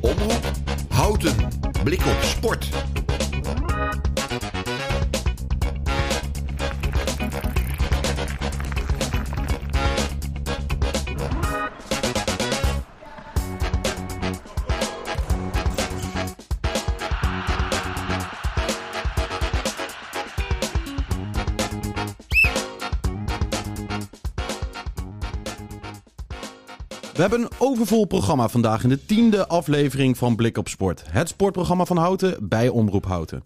Omroep Houten. Blik op sport. We hebben een overvol programma vandaag in de tiende aflevering van Blik op Sport. Het sportprogramma van Houten bij Omroep Houten.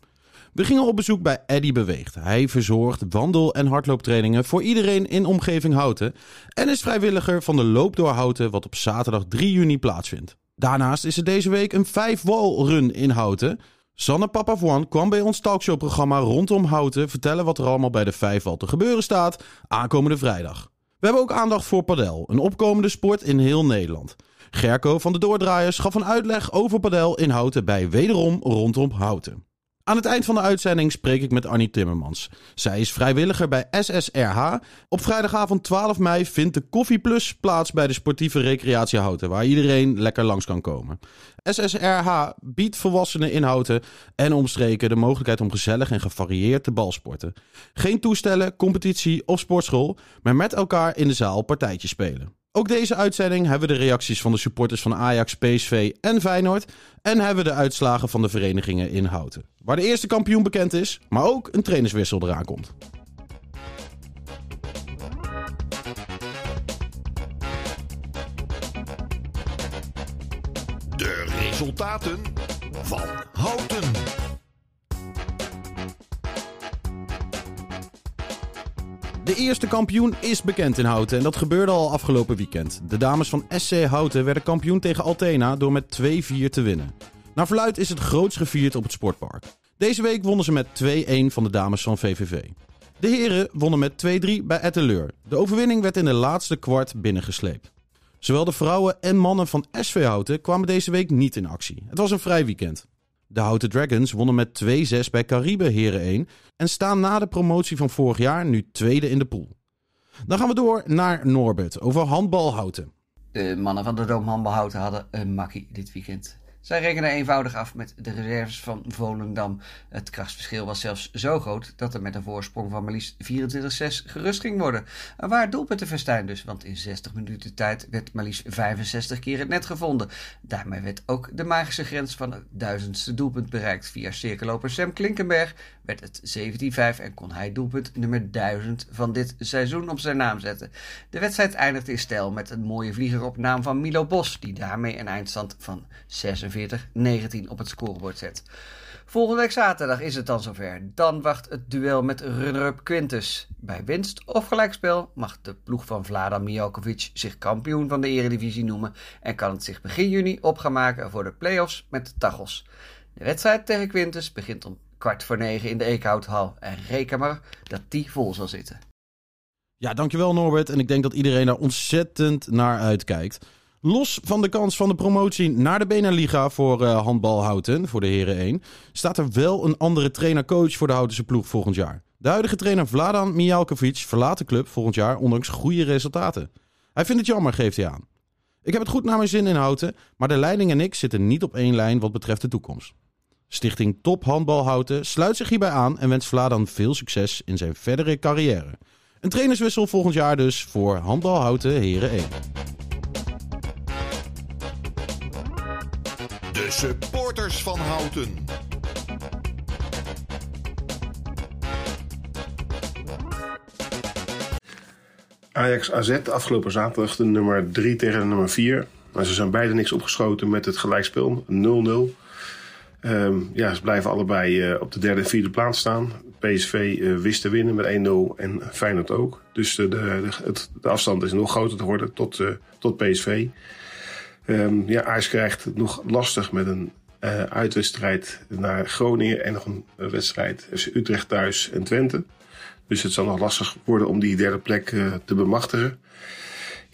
We gingen op bezoek bij Eddy Beweegt. Hij verzorgt wandel- en hardlooptrainingen voor iedereen in omgeving Houten. En is vrijwilliger van de Loop door Houten, wat op zaterdag 3 juni plaatsvindt. Daarnaast is er deze week een vijf-wal-run in Houten. Sanne Papavoine kwam bij ons talkshowprogramma rondom Houten vertellen wat er allemaal bij de vijfwal te gebeuren staat aankomende vrijdag. We hebben ook aandacht voor padel, een opkomende sport in heel Nederland. Gerco van de Doordraaiers gaf een uitleg over padel in Houten bij Wederom rondom Houten. Aan het eind van de uitzending spreek ik met Annie Timmermans. Zij is vrijwilliger bij SSRH. Op vrijdagavond 12 mei vindt de Koffie Plus plaats bij de sportieve recreatie Houten, waar iedereen lekker langs kan komen. SSRH biedt volwassenen in Houten en omstreken de mogelijkheid om gezellig en gevarieerd te balsporten. Geen toestellen, competitie of sportschool, maar met elkaar in de zaal partijtjes spelen. Ook deze uitzending hebben we de reacties van de supporters van Ajax, PSV en Feyenoord. En hebben we de uitslagen van de verenigingen in Houten. Waar de eerste kampioen bekend is, maar ook een trainerswissel eraan komt. De resultaten van Houten. De eerste kampioen is bekend in Houten en dat gebeurde al afgelopen weekend. De dames van SC Houten werden kampioen tegen Altena door met 2-4 te winnen. Naar verluid is het groots gevierd op het sportpark. Deze week wonnen ze met 2-1 van de dames van VVV. De heren wonnen met 2-3 bij Etteleur. De overwinning werd in de laatste kwart binnengesleept. Zowel de vrouwen en mannen van SV Houten kwamen deze week niet in actie. Het was een vrij weekend. De Houten Dragons wonnen met 2-6 bij Caribe Heren 1 en staan na de promotie van vorig jaar nu tweede in de pool. Dan gaan we door naar Norbert over handbal Houten. De mannen van de Doom Handbalhouten hadden een makkie dit weekend. Zij rekenen eenvoudig af met de reserves van Volendam. Het krachtsverschil was zelfs zo groot dat er met een voorsprong van maar liefst 24-6 gerust ging worden. Een waar doelpuntenfestijn dus, want in 60 minuten tijd werd maar liefst 65 keer het net gevonden. Daarmee werd ook de magische grens van het duizendste doelpunt bereikt. Via cirkelloper Sam Klinkenberg werd het 17-5 en kon hij doelpunt nummer 1000 van dit seizoen op zijn naam zetten. De wedstrijd eindigde in stijl met een mooie vlieger op naam van Milo Bos, die daarmee een eindstand van 46 19 op het scorebord zet. Volgende week zaterdag is het dan zover. Dan wacht het duel met runner-up Quintus. Bij winst of gelijkspel mag de ploeg van Vladan Mijalkovic zich kampioen van de Eredivisie noemen en kan het zich begin juni op gaan maken voor de play-offs met de Tachels. De wedstrijd tegen Quintus begint om kwart voor negen in de Eekhoudhal en reken maar dat die vol zal zitten. Ja, dankjewel Norbert. En ik denk dat iedereen daar ontzettend naar uitkijkt. Los van de kans van de promotie naar de Beneliga voor uh, handbal Houten, voor de Heren 1, staat er wel een andere trainer-coach voor de Houtense ploeg volgend jaar. De huidige trainer Vladan Mijalkovic verlaat de club volgend jaar ondanks goede resultaten. Hij vindt het jammer, geeft hij aan. Ik heb het goed naar mijn zin in Houten, maar de leiding en ik zitten niet op één lijn wat betreft de toekomst. Stichting Top Handbal Houten sluit zich hierbij aan en wenst Vladan veel succes in zijn verdere carrière. Een trainerswissel volgend jaar dus voor Handbal Houten Heren 1. De supporters van Houten. Ajax AZ afgelopen zaterdag de nummer 3 tegen de nummer 4. Maar ze zijn beide niks opgeschoten met het gelijkspel, 0-0. Um, ja, ze blijven allebei uh, op de derde en vierde plaats staan. PSV uh, wist te winnen met 1-0 en Feyenoord ook. Dus de, de, het, de, afstand is nog groter te worden tot, tot PSV. Um, ja, Ajax krijgt het nog lastig met een uitwedstrijd naar Groningen en nog een wedstrijd tussen Utrecht thuis en Twente. Dus het zal nog lastig worden om die derde plek te bemachtigen.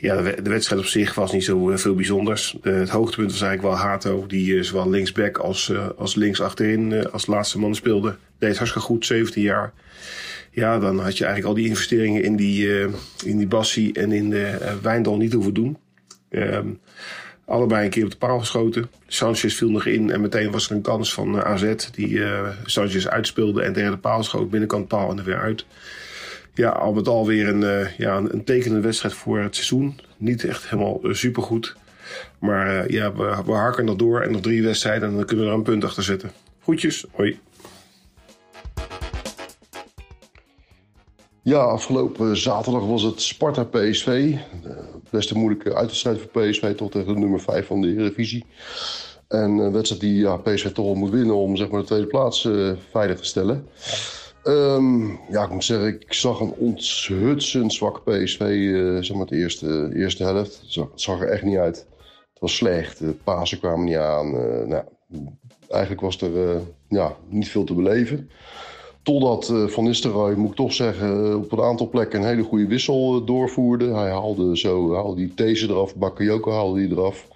Ja, de, wedstrijd op zich was niet zo veel bijzonders. De, het hoogtepunt was eigenlijk wel Hato, die uh, zowel linksback als, als links achterin uh, als laatste man speelde. Deed hartstikke goed, 17 jaar. Ja, dan had je eigenlijk al die investeringen in die, in die Bassi en in de Wijndal niet hoeven doen. Um, Allebei een keer op de paal geschoten. Sanchez viel nog in en meteen was er een kans van AZ. Die Sanchez uitspeelde en tegen de paal schoot. Binnenkant paal en er weer uit. Ja, al met al weer een, ja, een, tekenende wedstrijd voor het seizoen. Niet echt helemaal supergoed. Maar ja, we, we harken nog door en nog drie wedstrijden en dan kunnen we er een punt achter zetten. Groetjes, hoi. Ja, afgelopen zaterdag was het Sparta PSV. Best een moeilijke uitwedstrijd voor PSV tot tegen de nummer 5 van de Eredivisie. En een wedstrijd die ja, PSV toch moet winnen om zeg maar, de tweede plaats uh, veilig te stellen. Um, ja, ik moet zeggen, ik zag een onthutsend zwak PSV, uh, zeg maar, de eerste, eerste helft. Het zag, het zag, er echt niet uit. Het was slecht, de Pasen kwamen niet aan. Uh, nou, eigenlijk was er ja, niet veel te beleven. Totdat Van Nistelrooy, moet ik toch zeggen, op een aantal plekken een hele goede wissel doorvoerde. Hij haalde zo haalde die These eraf, Bakayoko haalde die eraf.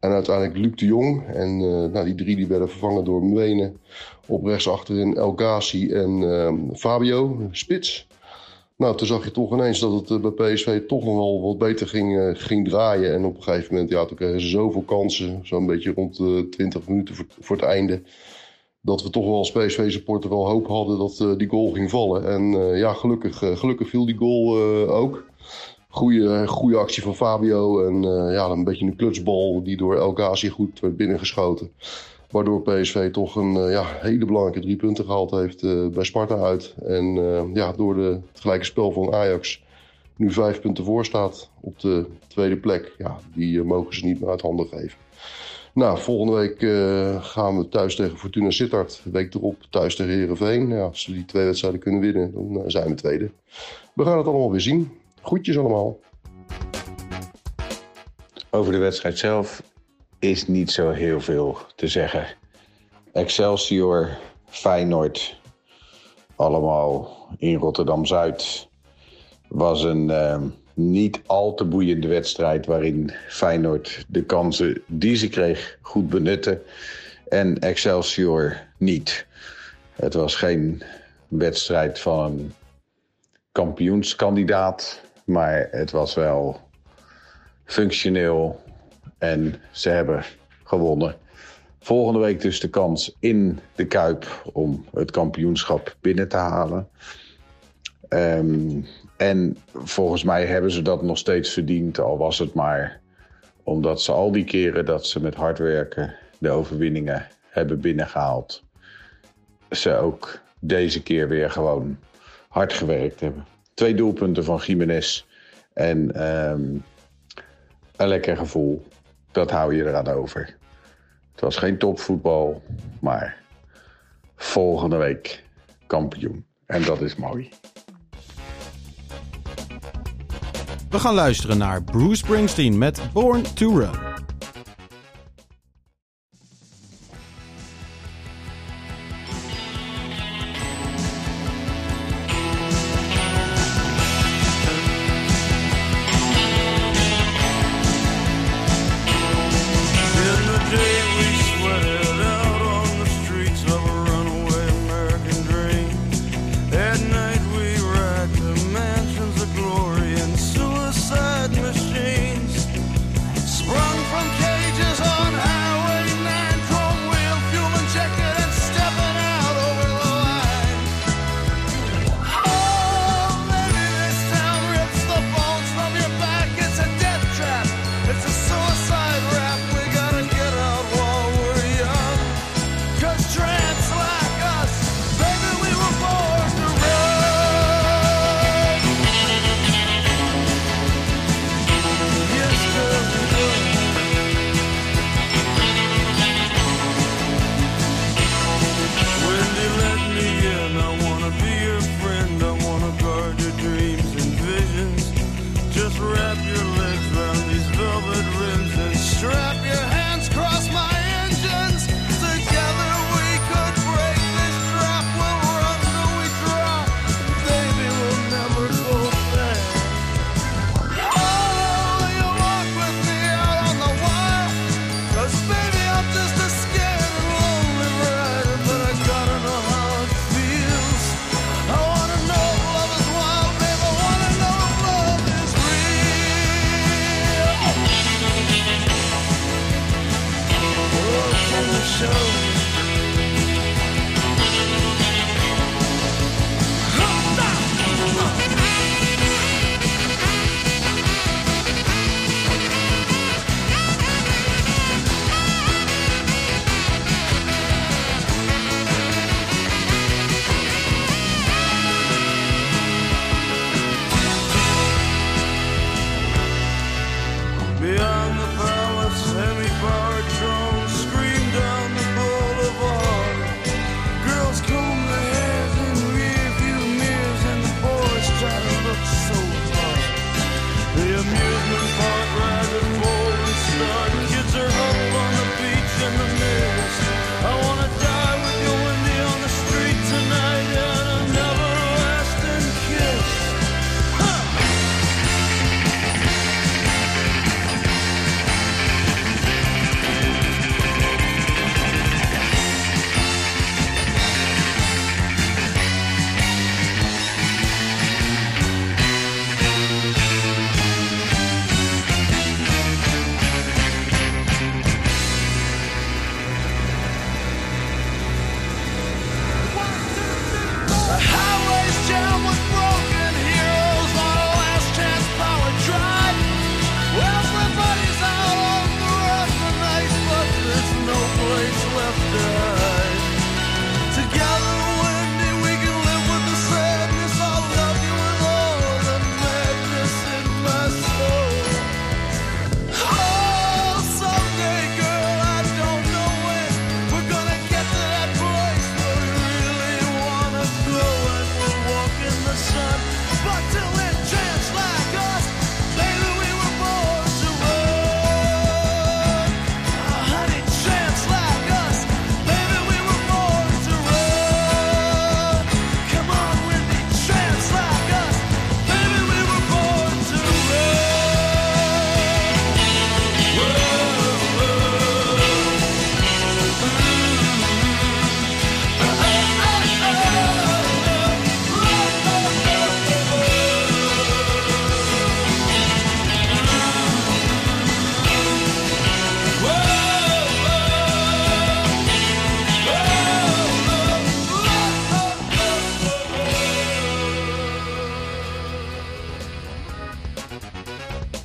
En uiteindelijk Luc de Jong. En nou, die drie die werden vervangen door Mwene. Op rechts achterin El Ghazi en ehm, Fabio, spits. Nou, toen zag je toch ineens dat het bij PSV toch nog wel wat beter ging, ging draaien. En op een gegeven moment, ja, toen kregen ze zoveel kansen. Zo'n beetje rond de 20 minuten voor, het einde dat we toch wel als PSV-supporter wel hoop hadden dat die goal ging vallen. En ja, gelukkig, gelukkig viel die goal ook. Goeie, goede actie van Fabio en ja, een beetje een klutsbal die door El Ghazi goed werd binnengeschoten. Waardoor PSV toch een ja, hele belangrijke drie punten gehaald heeft bij Sparta uit. En ja, door de, het gelijke spel van Ajax nu vijf punten voor staat op de tweede plek. Ja, die mogen ze niet meer uit handen geven. Nou, volgende week gaan we thuis tegen Fortuna Sittard. Week erop thuis tegen Herenveen. Ja, als we die twee wedstrijden kunnen winnen, dan zijn we tweede. We gaan het allemaal weer zien. Groetjes allemaal. Over de wedstrijd zelf is niet zo heel veel te zeggen. Excelsior, Feyenoord, allemaal in Rotterdam-Zuid. Was een... Uh, niet al te boeiende wedstrijd waarin Feyenoord de kansen die ze kreeg goed benutte en Excelsior niet. Het was geen wedstrijd van een kampioenskandidaat, maar het was wel functioneel en ze hebben gewonnen. Volgende week dus de kans in de Kuip om het kampioenschap binnen te halen. Um, en volgens mij hebben ze dat nog steeds verdiend, al was het maar omdat ze al die keren dat ze met hard werken de overwinningen hebben binnengehaald, ze ook deze keer weer gewoon hard gewerkt hebben. Twee doelpunten van Jiménez en um, een lekker gevoel. Dat hou je eraan over. Het was geen topvoetbal, maar volgende week kampioen. En dat is mooi. We gaan luisteren naar Bruce Springsteen met Born to Run.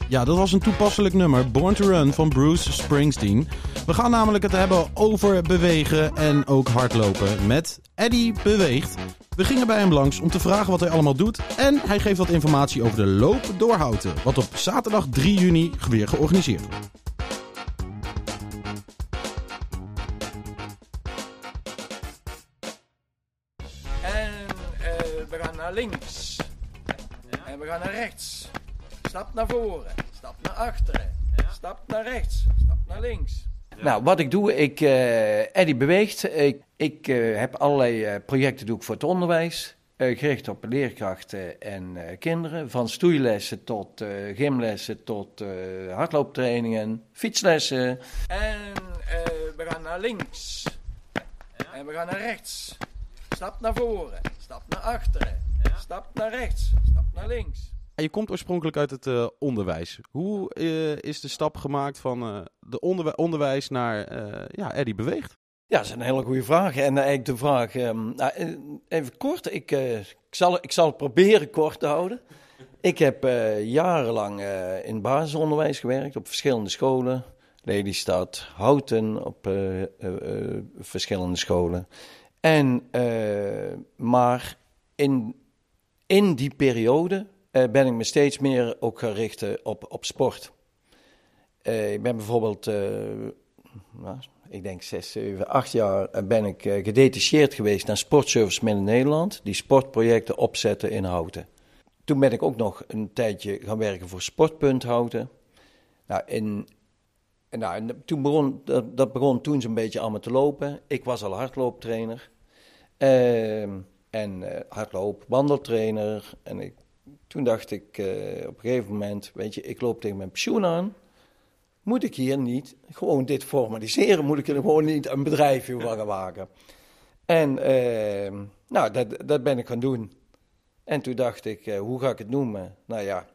Ja, dat was een toepasselijk nummer, Born to Run van Bruce Springsteen. We gaan namelijk het hebben over bewegen en ook hardlopen met Eddie Beweegt. We gingen bij hem langs om te vragen wat hij allemaal doet. En hij geeft wat informatie over de loop door Houten, wat op zaterdag 3 juni weer georganiseerd wordt. En eh, we gaan naar links. En we gaan naar rechts. Stap naar voren. Stap naar achteren. Stap naar rechts. Stap naar links. Nou, wat ik doe, ik, eh Eddie beweegt. Ik, ik eh, heb allerlei eh, projecten doe ik voor het onderwijs. eh, gericht op leerkrachten en eh, kinderen. Van stoeilessen tot eh, gymlessen tot eh, hardlooptrainingen, fietslessen. En eh, we gaan naar links. En we gaan naar rechts. Stap naar voren. Stap naar achteren. Stap naar rechts. Stap naar links. Je komt oorspronkelijk uit het eh, onderwijs. Hoe eh, is de stap gemaakt van eh, de onderwijs naar ja, Eddie Beweegt? Ja, dat is een hele goede vraag. En eigenlijk de vraag, ehm, nou, even kort, ik, ik, zal, ik zal het proberen kort te houden. Ik heb jarenlang in basisonderwijs gewerkt op verschillende scholen. Lelystad, Houten op verschillende scholen. En, maar in, in die periode ben ik me steeds meer ook gaan richten op, op sport. Eh, ik ben bijvoorbeeld, eh, nou, ik denk zes, zeven, acht jaar eh, ben ik eh, gedetacheerd geweest naar Sportservice Midden-Nederland. Die sportprojecten opzetten in Houten. Toen ben ik ook nog een tijdje gaan werken voor Sportpunt Houten. Nou, in, nou, en toen begon, dat, begon toen zo'n beetje allemaal te lopen. Ik was al hardlooptrainer. Ehm, en eh, hardloop, wandeltrainer. En ik, toen dacht ik eh, op een gegeven moment, weet je, ik loop tegen mijn pensioen aan. Moet ik hier niet gewoon dit formaliseren? Moet ik er gewoon niet een bedrijfje van maken? En ehm, nou, dat, dat ben ik gaan doen. En toen dacht ik, eh, hoe ga ik het noemen? Nou ja,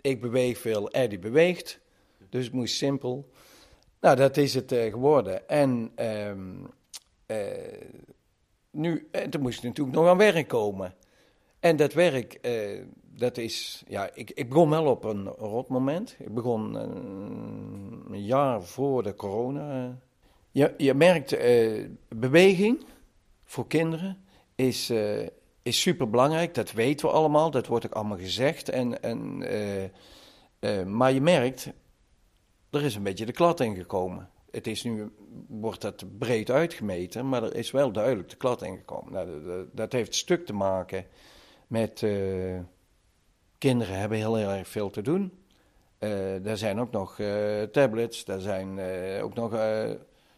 ik beweeg veel, Eddie beweegt. Dus het moest simpel. Nou, dat is het eh, geworden. En ehm, eh, nu, en toen moest er natuurlijk nog aan werk komen. En dat werk, dat is, ja, ik, ik begon wel op een rot moment. Ik begon eh, een jaar voor de corona. Je, je merkt, eh, beweging voor kinderen is, eh, is super belangrijk. Dat weten we allemaal, dat wordt ook allemaal gezegd. En, en, maar je merkt, er is een beetje de klad ingekomen. Het is nu, wordt dat breed uitgemeten, maar er is wel duidelijk de klad ingekomen. Nou, dat- heeft stuk te maken met kinderen hebben heel erg veel te doen. Eh er zijn ook nog eh, tablets, er zijn eh, ook nog,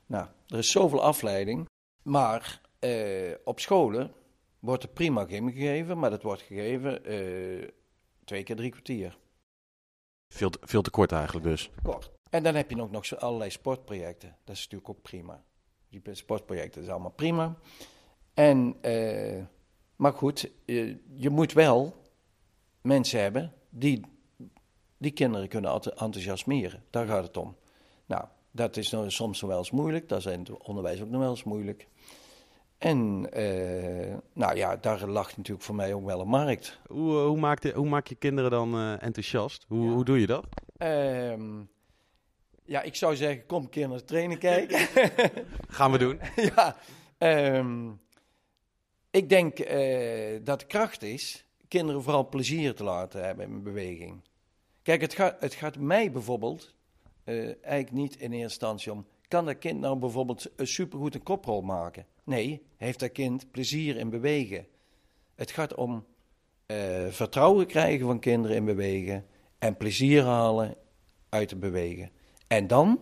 nou, er is zoveel afleiding. Maar op scholen wordt er prima gym gegeven, maar dat wordt gegeven twee keer drie kwartier. Veel, te- veel te kort eigenlijk dus. Kort. En dan heb je ook nog allerlei sportprojecten. Dat is natuurlijk ook prima. Die sportprojecten is allemaal prima. En, maar goed, je, je moet wel mensen hebben die die kinderen kunnen ent- enthousiasmeren. Daar gaat het om. Nou, dat is nou soms nog wel eens moeilijk. Dat is in het onderwijs ook nog wel eens moeilijk. En eh, nou ja, daar lag natuurlijk voor mij ook wel een markt. Hoe, eh, hoe, maak, je, hoe maak je kinderen dan eh, enthousiast? Hoe, hoe doe je dat? Ehm, ja, ik zou zeggen, kom de training kijken. Gaan we doen. ja, ehm, ik denk dat de kracht is kinderen vooral plezier te laten hebben in beweging. Kijk, het, gaat het gaat mij bijvoorbeeld eh, eigenlijk niet in eerste instantie om... kan dat kind nou bijvoorbeeld een supergoed een koprol maken? Nee, heeft dat kind plezier in bewegen? Het gaat om eh, vertrouwen krijgen van kinderen in bewegen... en plezier halen uit het bewegen. En dan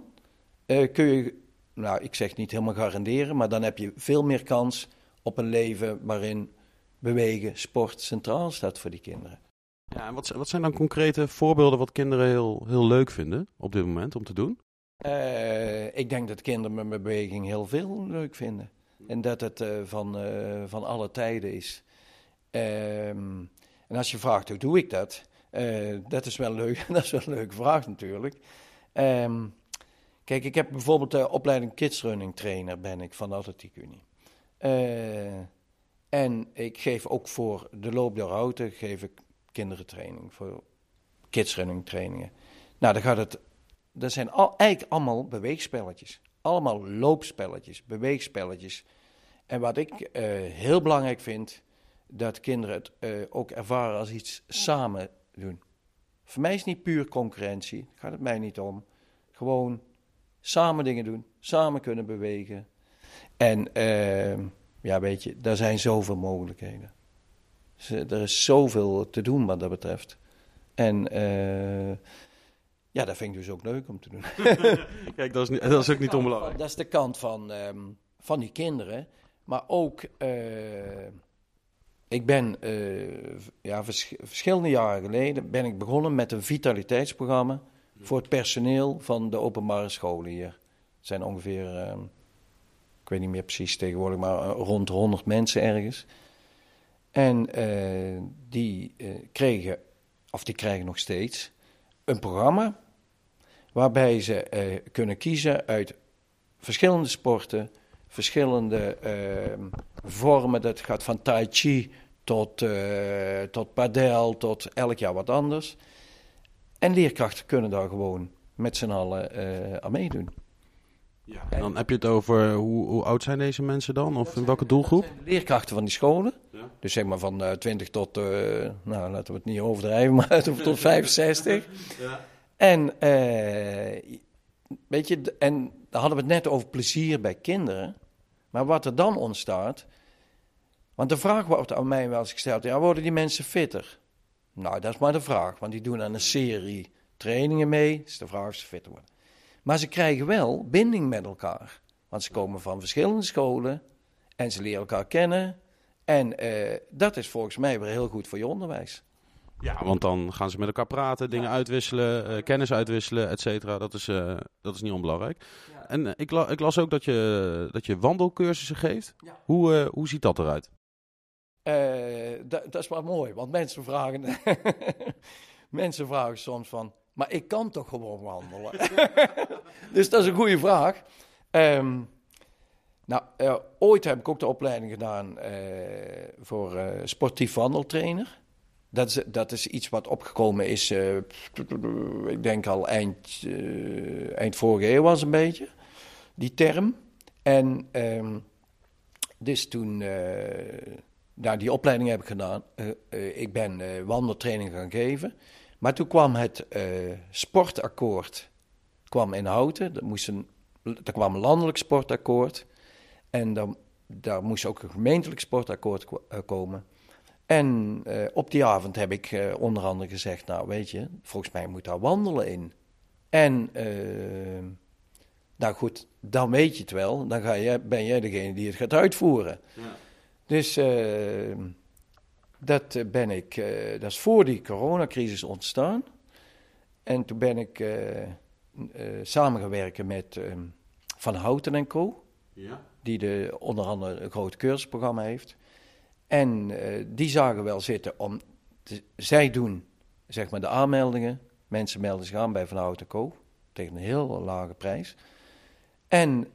eh, kun je nou, ik zeg niet helemaal garanderen, maar dan heb je veel meer kans op een leven waarin bewegen, sport centraal staat voor die kinderen. Ja, en wat, wat zijn dan concrete voorbeelden wat kinderen heel, heel leuk vinden op dit moment om te doen? Eh, ik denk dat kinderen met beweging heel veel leuk vinden. En dat het eh, van, eh, van alle tijden is. Ehm, en als je vraagt hoe doe ik dat, dat is wel leuk. dat is wel een leuke vraag natuurlijk. Ehm, kijk, ik heb bijvoorbeeld de opleiding kidsrunning trainer ben ik van de Atletiek Unie. En ik geef ook voor de loop door houten geef ik kinderen training voor kidsrunning trainingen. Nou, dan gaat het. Dat zijn al, eigenlijk allemaal beweegspelletjes. Allemaal loopspelletjes, beweegspelletjes. En wat ik eh, heel belangrijk vind, dat kinderen het eh, ook ervaren als iets samen doen. Voor mij is het niet puur concurrentie, daar gaat het mij niet om. Gewoon samen dingen doen, samen kunnen bewegen. En eh, ja, weet je, daar zijn zoveel mogelijkheden. Ze- Er is zoveel te doen wat dat betreft. En eh, ja, dat vind ik dus ook leuk om te doen. Kijk, dat is, niet, dat is ook niet onbelangrijk. Dat is de kant van, ehm, van die kinderen. Maar ook, eh, ik ben eh, ja, vers- verschillende jaren geleden ben ik begonnen met een vitaliteitsprogramma voor het personeel van de openbare scholen hier. Het zijn ongeveer, ehm, ik weet niet meer precies tegenwoordig, maar eh, rond 100 mensen ergens. En eh, die eh, kregen, of die krijgen nog steeds, een programma waarbij ze kunnen kiezen uit verschillende sporten, verschillende ehm, vormen. Dat gaat van tai chi tot, tot padel, tot elk jaar wat anders. En leerkrachten kunnen daar gewoon met z'n allen aan meedoen. Ja. En dan heb je het over hoe, hoe oud zijn deze mensen dan? Of in welke doelgroep? Leerkrachten van die scholen, Ja. dus zeg maar van eh 20 tot, eh, nou laten we het niet overdrijven, maar tot 65. En, eh, weet je, en dan hadden we het net over plezier bij kinderen. Maar wat er dan ontstaat. Want de vraag wordt aan mij wel eens gesteld: ja, worden die mensen fitter? Nou, dat is maar de vraag, want die doen aan een serie trainingen mee. Dus de vraag of ze fitter worden. Maar ze krijgen wel binding met elkaar. Want ze komen van verschillende scholen en ze leren elkaar kennen. En eh, dat is volgens mij weer heel goed voor je onderwijs. Ja, want dan gaan ze met elkaar praten, dingen uitwisselen, eh, kennis uitwisselen, et cetera. Dat is, eh, dat is niet onbelangrijk. En ik, la- ik las ook dat je, dat je wandelcursussen geeft. Ja. Hoe, eh, hoe ziet dat eruit? Eh, dat, dat is wel mooi, want mensen vragen, mensen vragen soms van, maar ik kan toch gewoon wandelen? dus dat is een goede vraag. Ehm, nou, eh, ooit heb ik ook de opleiding gedaan eh, voor eh, sportief wandeltrainer. Dat is, dat is iets wat opgekomen is, ik denk al eind, eind vorige eeuw was een beetje, die term. En ehm, dus toen, eh, nou, die opleiding heb ik gedaan. Ik ben wandeltraining gaan geven. Maar toen kwam het eh, sportakkoord kwam in Houten. Er, moest een, er kwam een landelijk sportakkoord. En dan, daar moest ook een gemeentelijk sportakkoord eh, komen. En eh, op die avond heb ik onder andere gezegd... nou, weet je, volgens mij moet daar wandelen in. En... eh, nou goed, dan weet je het wel. Dan ga jij, ben jij degene die het gaat uitvoeren. Dus eh, dat eh, ben ik, eh, dat is voor die coronacrisis ontstaan. En toen ben ik eh samen gaan werken met eh, Van Houten en Co. Ja. Die de, onder andere een groot cursusprogramma heeft. En die zagen wel zitten om... te- zij doen, zeg maar, de aanmeldingen. Mensen melden zich aan bij Van Houten en Co. Tegen een heel lage prijs. En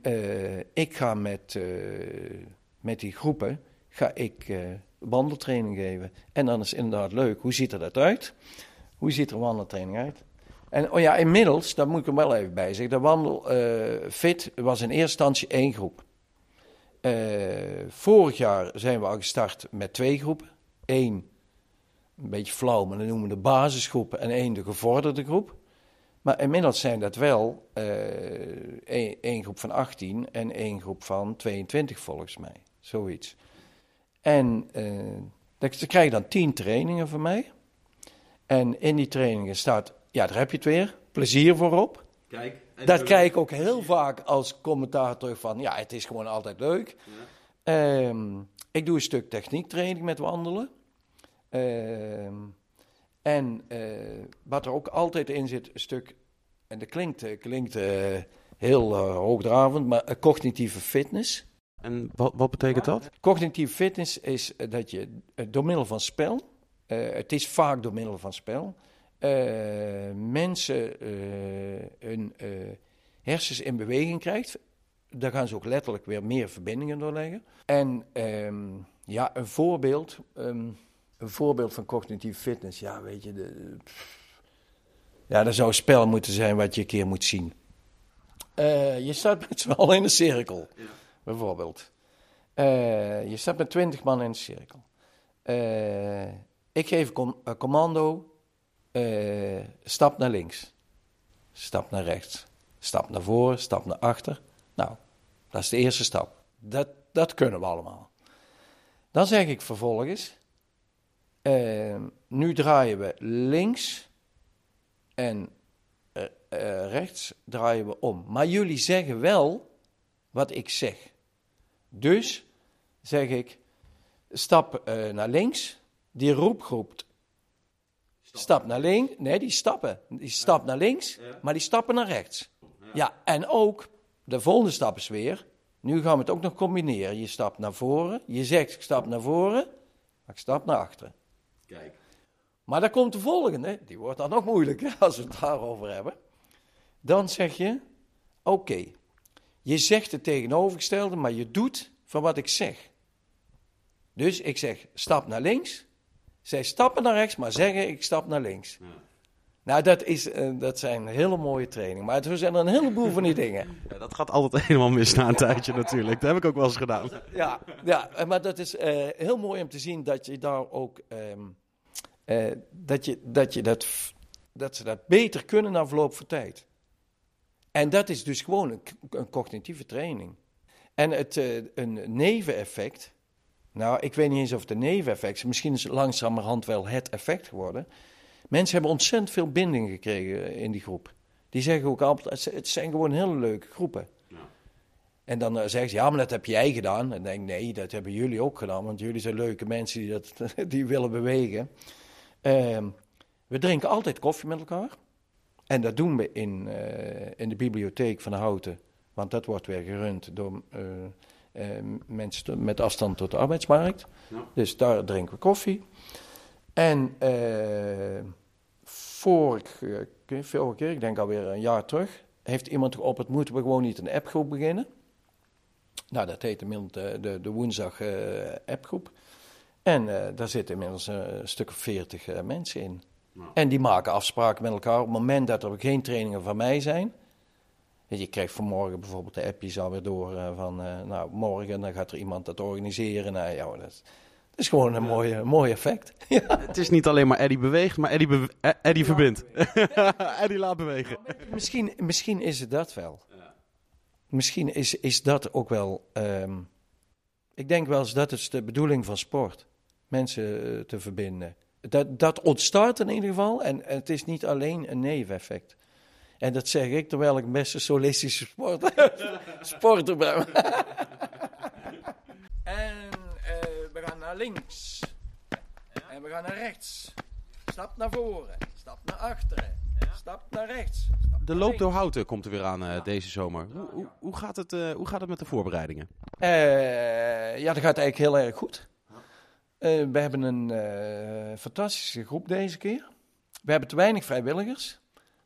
ik ga met, met die groepen ga ik, wandeltraining geven. En dan is het inderdaad leuk. Hoe ziet er dat uit? Hoe ziet er wandeltraining uit? En oh ja, inmiddels, daar moet ik er wel even bij zeggen. De wandel eh, fit was in eerste instantie één groep. Eh, vorig jaar zijn we al gestart met twee groepen. Eén, een beetje flauw, maar dat noemen we de basisgroep. En één, de gevorderde groep. Maar inmiddels zijn dat wel eh, één, één groep van 18 en één groep van 22 volgens mij. Zoiets. En dat- ze krijgen dan 10 trainingen van mij. En in die trainingen staat, ja, daar heb je het weer, plezier voorop. Kijk. Dat krijg ik ook heel vaak als commentator van, ja, het is gewoon altijd leuk. Ehm, ik doe een stuk techniektraining met wandelen. Ehm, en eh, wat er ook altijd in zit, een stuk, en dat klinkt, eh, klinkt heel hoogdravend, maar cognitieve fitness. En wat, wat betekent dat? Cognitieve fitness is eh, dat je eh, door middel van spel, eh, het is vaak door middel van spel, eh, mensen eh, hun eh, hersens in beweging krijgt. Daar gaan ze ook letterlijk weer meer verbindingen doorleggen. En ehm, ja, een voorbeeld, ehm, een voorbeeld van cognitieve fitness, ja, weet je, de, pff, Ja, dat zou een spel moeten zijn wat je een keer moet zien. Eh, je staat met z'n allen in een cirkel, bijvoorbeeld. Eh, je staat met twintig man in een cirkel. Eh, ik geef een commando, eh, stap naar links, stap naar rechts, stap naar voren, stap naar achter. Nou, dat is de eerste stap. Dat, dat kunnen we allemaal. Dan zeg ik vervolgens, nu draaien we links en rechts draaien we om. Maar jullie zeggen wel wat ik zeg. Dus zeg ik, stap eh, naar links, die roep roept. Stap naar links. Nee, die stappen. Die stap naar links, maar die stappen naar rechts. Ja, en ook de volgende stap is weer. Nu gaan we het ook nog combineren. Je stapt naar voren. Je zegt ik stap naar voren, maar ik stap naar achteren. Kijk. Maar dan komt de volgende, die wordt dan nog moeilijker als we het daarover hebben. Dan zeg je, oké, je zegt het tegenovergestelde, maar je doet van wat ik zeg. Dus ik zeg, stap naar links. Zij stappen naar rechts, maar zeggen, ik stap naar links. Nou, dat, is, eh, dat zijn hele mooie trainingen. Maar zo zijn er een heleboel van die dingen. Ja, dat gaat altijd helemaal mis na een tijdje natuurlijk. Dat heb ik ook wel eens gedaan. Ja, ja maar dat is eh, heel mooi om te zien dat je daar ook. ehm, eh, dat, je, dat, je dat, dat ze dat beter kunnen na verloop van tijd. En dat is dus gewoon een, cognitieve training. En het, eh, een neveneffect. Nou, ik weet niet eens of het een neveneffect is. Misschien is het langzamerhand wel het effect geworden. Mensen hebben ontzettend veel binding gekregen in die groep. Die zeggen ook altijd, het zijn- het zijn gewoon hele leuke groepen. En dan eh, zeggen ze, ja, maar dat heb jij gedaan. En dan denk ik, nee, dat hebben jullie ook gedaan. Want jullie zijn leuke mensen die, dat, die willen bewegen. Ehm, we drinken altijd koffie met elkaar. En dat doen we in, eh, in de bibliotheek van Houten. Want dat wordt weer gerund door eh, eh, mensen met afstand tot de arbeidsmarkt. Dus daar drinken we koffie. En vorige, keer- vorige keer, ik denk alweer een jaar terug, heeft iemand op het moeten we gewoon niet een appgroep beginnen. Nou, dat heet inmiddels de, de, woensdag appgroep. En daar zitten inmiddels een stuk of veertig mensen in. En die maken afspraken met elkaar op het moment dat er geen trainingen van mij zijn. Je krijgt vanmorgen bijvoorbeeld de appjes alweer door eh, van, eh, nou, morgen dan gaat er iemand dat organiseren. Nou, ja, dat, is, dat is gewoon een mooi, een mooi effect. ja. Het is niet alleen maar Eddie beweegt, maar Eddie, bewe- eh, Eddie verbindt. Eddie laat bewegen. Misschien, misschien is het dat wel. Misschien is, is dat ook wel. ehm, ik denk wel eens dat is de bedoeling van sport. Mensen te verbinden. Dat, dat ontstaat in ieder geval. En het is niet alleen een neveneffect. En dat zeg ik terwijl ik best een solistische sport, sporter ben. en eh, we gaan naar links. En we gaan naar rechts. Stap naar voren. Stap naar achteren. Stap naar rechts. Stap De naar loop door Houten komt er weer aan eh, deze zomer. Hoe, hoe, hoe, gaat het, eh, hoe gaat het met de voorbereidingen? Eh, ja, dat gaat eigenlijk heel erg goed. Eh, we hebben een eh, fantastische groep deze keer. We hebben te weinig vrijwilligers.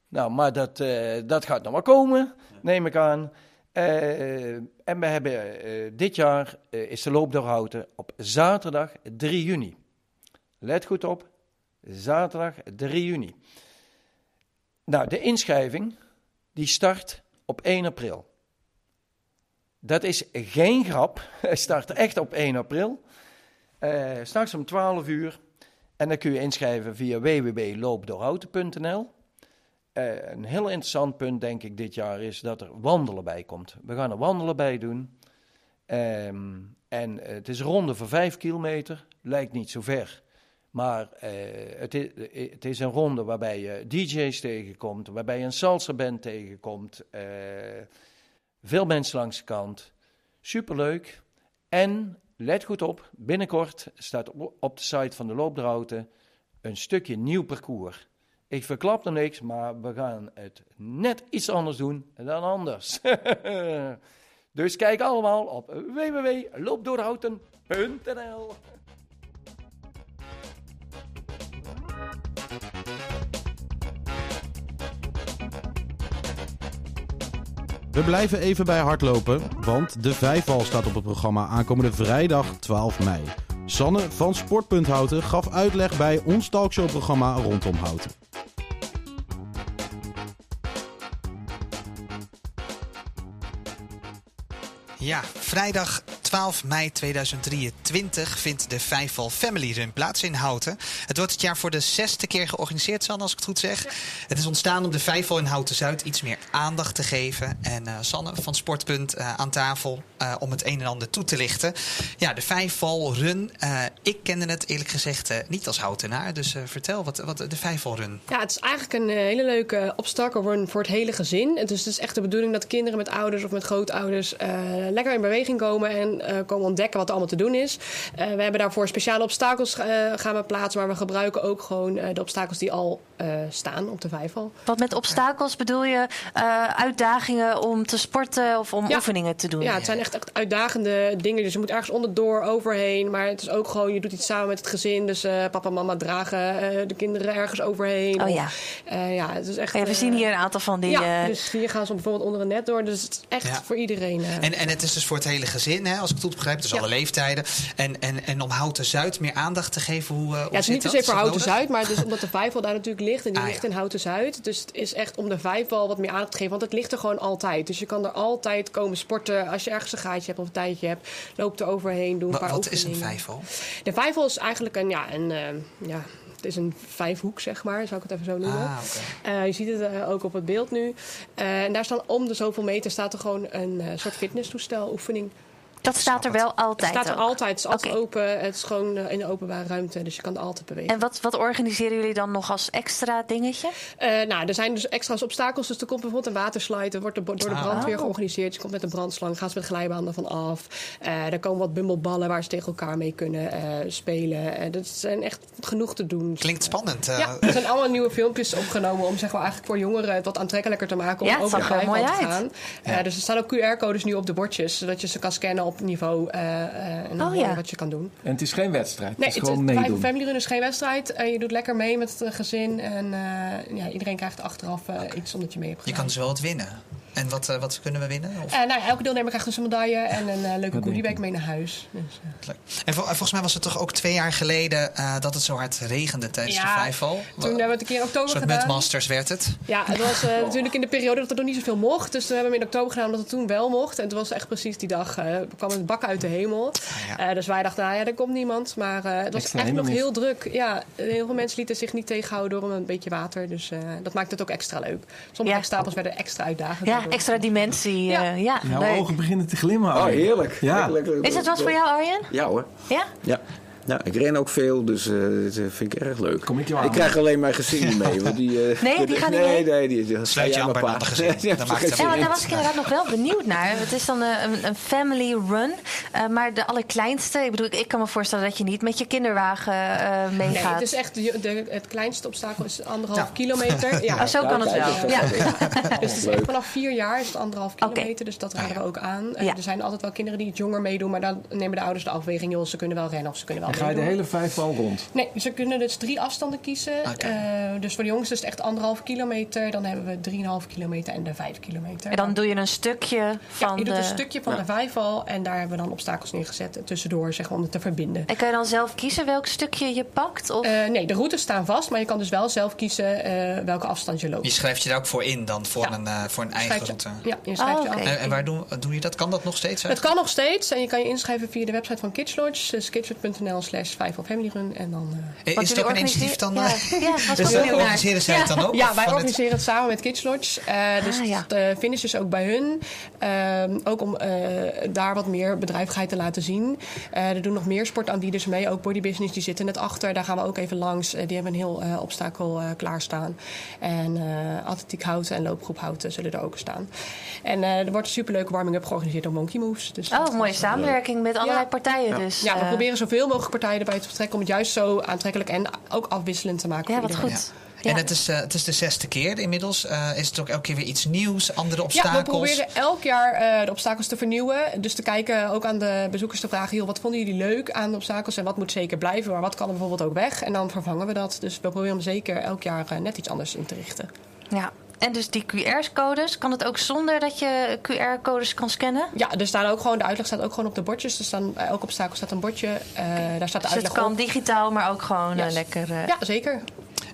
Nou, maar dat, eh, dat gaat nog wel komen, neem ik aan. En we hebben dit jaar is de loop door Houten op zaterdag 3 juni. Let goed op, zaterdag 3 juni. Nou, de inschrijving die start op 1 april. Dat is geen grap. Hij start echt op 1 april. Eh straks om 12 uur. En dan kun je inschrijven via www.loopdoorhouten.nl. Eh een heel interessant punt, denk ik, dit jaar is dat er wandelen bij komt. We gaan er wandelen bij doen. Ehm, en het is ronde van 5 kilometer. Lijkt niet zo ver. Maar eh, het, is, het is een ronde waarbij je DJ's tegenkomt, waarbij je een salsa band tegenkomt. veel mensen langs de kant. Superleuk. En let goed op, binnenkort staat op, de site van de Loopdrauten een stukje nieuw parcours. Ik verklap er niks, maar we gaan het net iets anders doen dan anders. dus kijk allemaal op www.loopdoorhouten.nl We blijven even bij hardlopen, want de vijfval staat op het programma aankomende vrijdag 12 mei. Sanne van Sportpunt Houten gaf uitleg bij ons talkshowprogramma rondom Houten. Ja, vrijdag 12 mei 2023 vindt de Vijfval Family Run plaats in Houten. Het wordt het jaar voor de zesde keer georganiseerd, Sanne, als ik het goed zeg. Het is ontstaan om de Vijfval in Houten-Zuid iets meer aandacht te geven. En uh, Sanne van Sportpunt uh, aan tafel uh, om het een en ander toe te lichten. Ja, de Vijfval Run. ik kende het eerlijk gezegd niet als Houtenaar. Dus vertel, wat, wat de Vijfval Run? Ja, het is eigenlijk een hele leuke obstacle run voor het hele gezin. Dus het is echt de bedoeling dat kinderen met ouders of met grootouders lekker in beweging komen en uh, komen ontdekken wat er allemaal te doen is. Uh, we hebben daarvoor speciale obstakels uh, gaan we plaatsen, maar we gebruiken ook gewoon de obstakels die al staan op de vijfval. Wat met obstakels bedoel je uitdagingen om te sporten of om ja. oefeningen te doen? Ja, het zijn echt, echt uitdagende dingen. Dus je moet ergens onderdoor overheen, maar het is ook gewoon, je doet iets samen met het gezin. Dus papa en mama dragen de kinderen ergens overheen. Oh ja. Of, ja, het is echt, ja, we zien hier een aantal van die... Ja, dus hier gaan ze bijvoorbeeld onder een net door. Dus het is echt ja. voor iedereen. En, en het is dus voor het hele gezin, hè, als ik het goed begrijp. Dus Ja. alle leeftijden. En, en, en om Houten Zuid meer aandacht te geven, hoe, uh, Ja, het is niet per se voor Houten Zuid, maar dus omdat de vijfval daar natuurlijk ligt. En die Ah, ligt ja. in Houten Zuid. Dus het is echt om de vijfval wat meer aandacht te geven. Want het ligt er gewoon altijd. Dus je kan er altijd komen sporten. Als je ergens een gaatje hebt of een tijdje hebt, loop er overheen. Doe een paar wat is een vijfval? De vijfval is eigenlijk een, ja, een, eh, ja, het is een vijfhoek, zeg maar. Zou ik het even zo noemen. Ah. Eh, je ziet het eh, ook op het beeld nu. En daar staan om de zoveel meter staat er gewoon een soort fitnesstoestel, oefening. Dat staat er wel Het altijd staat er ook. altijd. Het is altijd open. Het is gewoon eh, in de openbare ruimte. Dus je kan er altijd bewegen. En wat, wat organiseren jullie dan nog als extra dingetje? Eh, nou, er zijn dus extra's obstakels. Dus er komt bijvoorbeeld een waterslide. Er wordt door de Ah. brandweer georganiseerd. Je komt met een brandslang, gaan ze met glijbanen van af. Eh, er komen wat bumbelballen waar ze tegen elkaar mee kunnen eh, spelen. Dat zijn echt genoeg te doen. Klinkt spannend. Ja, er zijn allemaal nieuwe filmpjes opgenomen om zeg maar, eigenlijk voor jongeren het wat aantrekkelijker te maken om Ja, het over de mooi te gaan. Eh, dus er staan ook QR-codes nu op de bordjes, zodat je ze kan scannen op niveau eh, eh, en dan Oh, je ja. wat je kan doen. En het is geen wedstrijd, Nee, het is het, gewoon het, meedoen. Family Run is geen wedstrijd. Eh, je doet lekker mee met het gezin. En eh, ja, iedereen krijgt achteraf eh, iets omdat je mee hebt Je gedaan. kan dus wel wat winnen. En wat, eh, wat kunnen we winnen? Of? Eh, nou, elke deelnemer krijgt dus een medaille en een eh, leuke goodiebag mee naar huis. Dus, En vol- en volgens mij was het toch ook twee jaar geleden eh, dat het zo hard regende tijdens Ja, de vijfval? toen hebben we het een keer in oktober gedaan. Mudmasters werd het. Ja, het was eh, natuurlijk in de periode dat er nog niet zoveel mocht. Dus we hebben hem in oktober gedaan omdat het toen wel mocht. En het was echt precies die dag. eh kwam het bak uit de hemel. Ah, ja. Eh, dus wij dachten, nou ja, er komt niemand. Maar eh, het was echt nog heel druk. Ja, heel veel mensen lieten zich niet tegenhouden door een beetje water. Dus eh, dat maakt het ook extra leuk. Sommige Ja. stapels werden extra uitdagend. Ja. Extra dimensie. Ja. eh, ja, Jouw leuk. ogen beginnen te glimmen. Oh, heerlijk. Ja. Heerlijk. Is het wat voor jou, Arjen? Ja hoor. Ja? Ja. Ja, ik ren ook veel, dus eh dat vind ik erg leuk. Kom ik jou Ik aan? krijg alleen mijn gezin niet mee. Want die, eh, Nee, die gaan niet nee, mee? Nee, die, die Sluit je aan bij maar een pa. ander gezin. Ja, Dan maakt het Ja, daar was ik inderdaad nog wel benieuwd naar. Het is dan eh, een, een family run. eh, maar de allerkleinste, ik bedoel, ik, kan me voorstellen dat je niet met je kinderwagen eh, Nee, meegaat. het is echt de, de- het kleinste obstakel is anderhalf kilometer. Ja. Oh, zo kan het wel. dat Ja. Dus het is echt vanaf vier jaar is het anderhalf kilometer. Dus dat raden we ook aan. Eh, Ja. Er zijn altijd wel kinderen die iets jonger meedoen. Maar dan nemen de ouders de afweging. Joh, ze kunnen wel rennen of ze kunnen wel ga je de hele vijfval rond? Nee, ze kunnen dus drie afstanden kiezen. Oké. Eh, dus voor de jongsten is het echt anderhalf kilometer. Dan hebben we drieënhalf kilometer en de vijf kilometer. En dan doe je een stukje ja, van je doet de... een stukje van de vijfval. En daar hebben we dan obstakels neergezet tussendoor, zeg maar, om het te verbinden. En kan je dan zelf kiezen welk stukje je pakt? Of... Eh, nee, de routes staan vast. Maar je kan dus wel zelf kiezen eh, welke afstand je loopt. Je schrijft je daar ook voor in dan, voor, Ja. een, eh, voor een eigen Schrijf je- route. Ja, je schrijft Oh, je af. En, en waar doe, doe je dat? Kan dat nog steeds? Het kan nog steeds. En je kan je inschrijven via de website van Kids Lodge. Dus kitslodge.nl slash 5 family run. En dan... Want Is het ook een initiatief dan? organise- eh, Ja, ja, was Dus organiseren zij het dan ook? Ja, Of wij het- organiseren het samen met Kids Lodge. Eh, dus Ah, ja. de finish is ook bij hun. Ehm, ook om eh, daar wat meer bedrijvigheid te laten zien. Eh, er doen nog meer sportaanbieders mee. Ook Body Business, die zitten net achter. Daar gaan we ook even langs. Die hebben een heel eh, obstakel eh, klaarstaan. En eh atletiek houten en loopgroep houten zullen er ook staan. En eh, er wordt een superleuke warming-up georganiseerd door Monkey Moves. Dus Oh, mooie samenwerking met allerlei Ja. partijen Ja. dus. Ja, we proberen zoveel mogelijk partijen erbij te betrekken om het juist zo aantrekkelijk en ook afwisselend te maken. Ja, wat iedereen. goed. En Ja. het is, eh, het is de zesde keer inmiddels. Eh, is het ook elke keer weer iets nieuws, andere Ja, obstakels? we proberen elk jaar eh, de obstakels te vernieuwen. Dus te kijken, ook aan de bezoekers te vragen... Joh, wat vonden jullie leuk aan de obstakels en wat moet zeker blijven... maar wat kan er bijvoorbeeld ook weg? En dan vervangen we dat. Dus we proberen hem zeker elk jaar net iets anders in te richten. Ja. En dus die QR-codes, kan het ook zonder dat je QR-codes kan scannen? Ja, er staan ook gewoon, de uitleg staat ook gewoon op de bordjes. Er staan, bij elk obstakel staat een bordje. eh, daar staat de Dus het uitleg kan op. digitaal, maar ook gewoon eh, lekker... eh, Ja, zeker.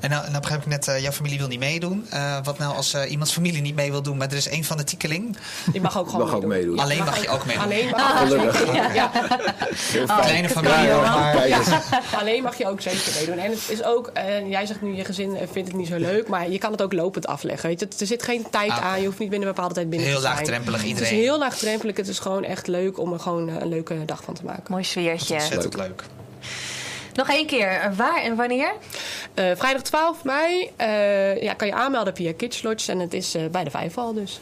En nou, nou begrijp ik net, eh, jouw familie wil niet meedoen. Eh, wat nou als eh, iemands familie niet mee wil doen, maar er is één fanatiekeling? Die mag ook gewoon Mag ook meedoen. Alleen mag je ook meedoen. Alleen mag Ah, je ook gelukkig. zeker, ja. Oh, Kleine familie, Ja, maar- ja. Alleen mag je ook zeker meedoen. En het is ook, jij zegt nu je gezin vindt het niet zo leuk, maar je kan het ook lopend afleggen. Weet je? Er zit geen tijd Ah, aan, je hoeft niet binnen een bepaalde tijd binnen Heel te zijn. laagdrempelig, Het iedereen. is heel laagdrempelig, het is gewoon echt leuk om er gewoon een leuke dag van te maken. Mooi sfeertje. Ontzettend leuk. Nog één keer, waar en wanneer? Eh, vrijdag 12 mei eh, ja, kan je aanmelden via Kids Lodge en het is eh, bij de Vijfval dus.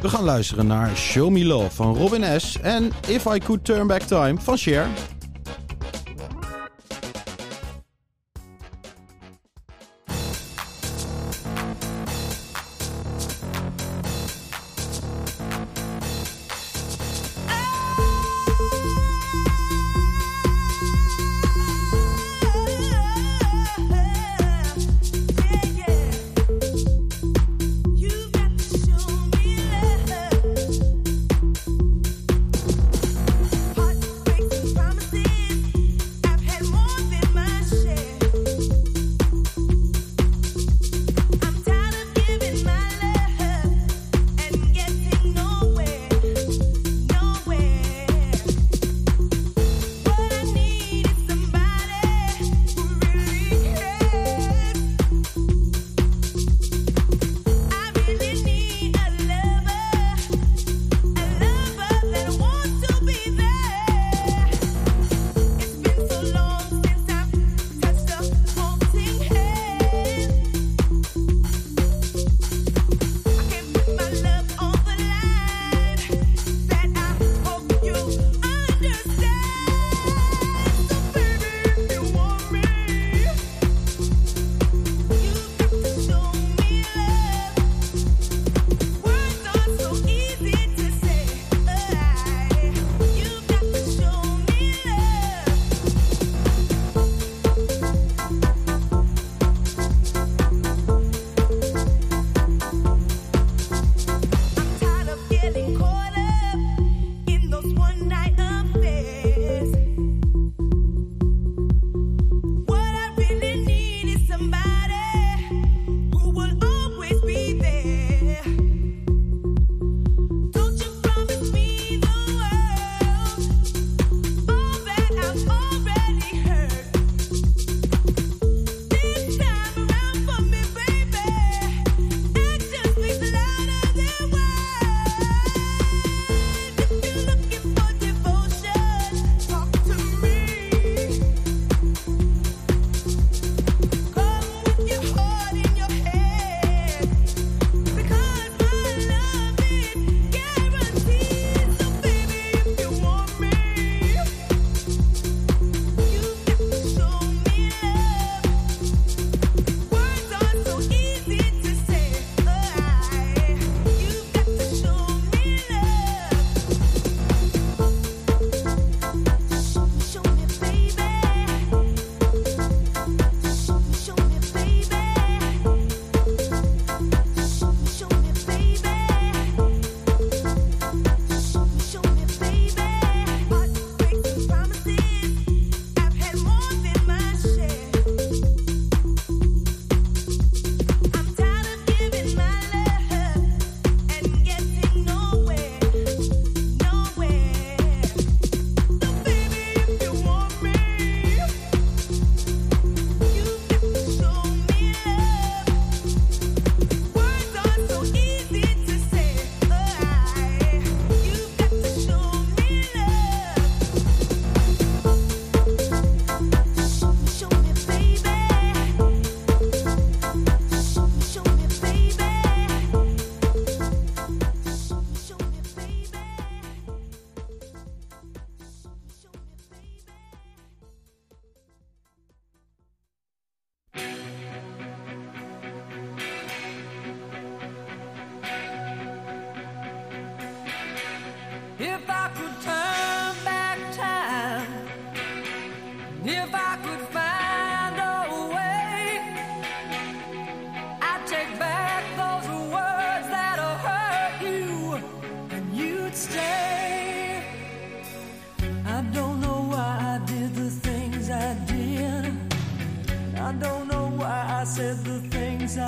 We gaan luisteren naar Show Me Love van Robin S. en If I Could Turn Back Time van Cher.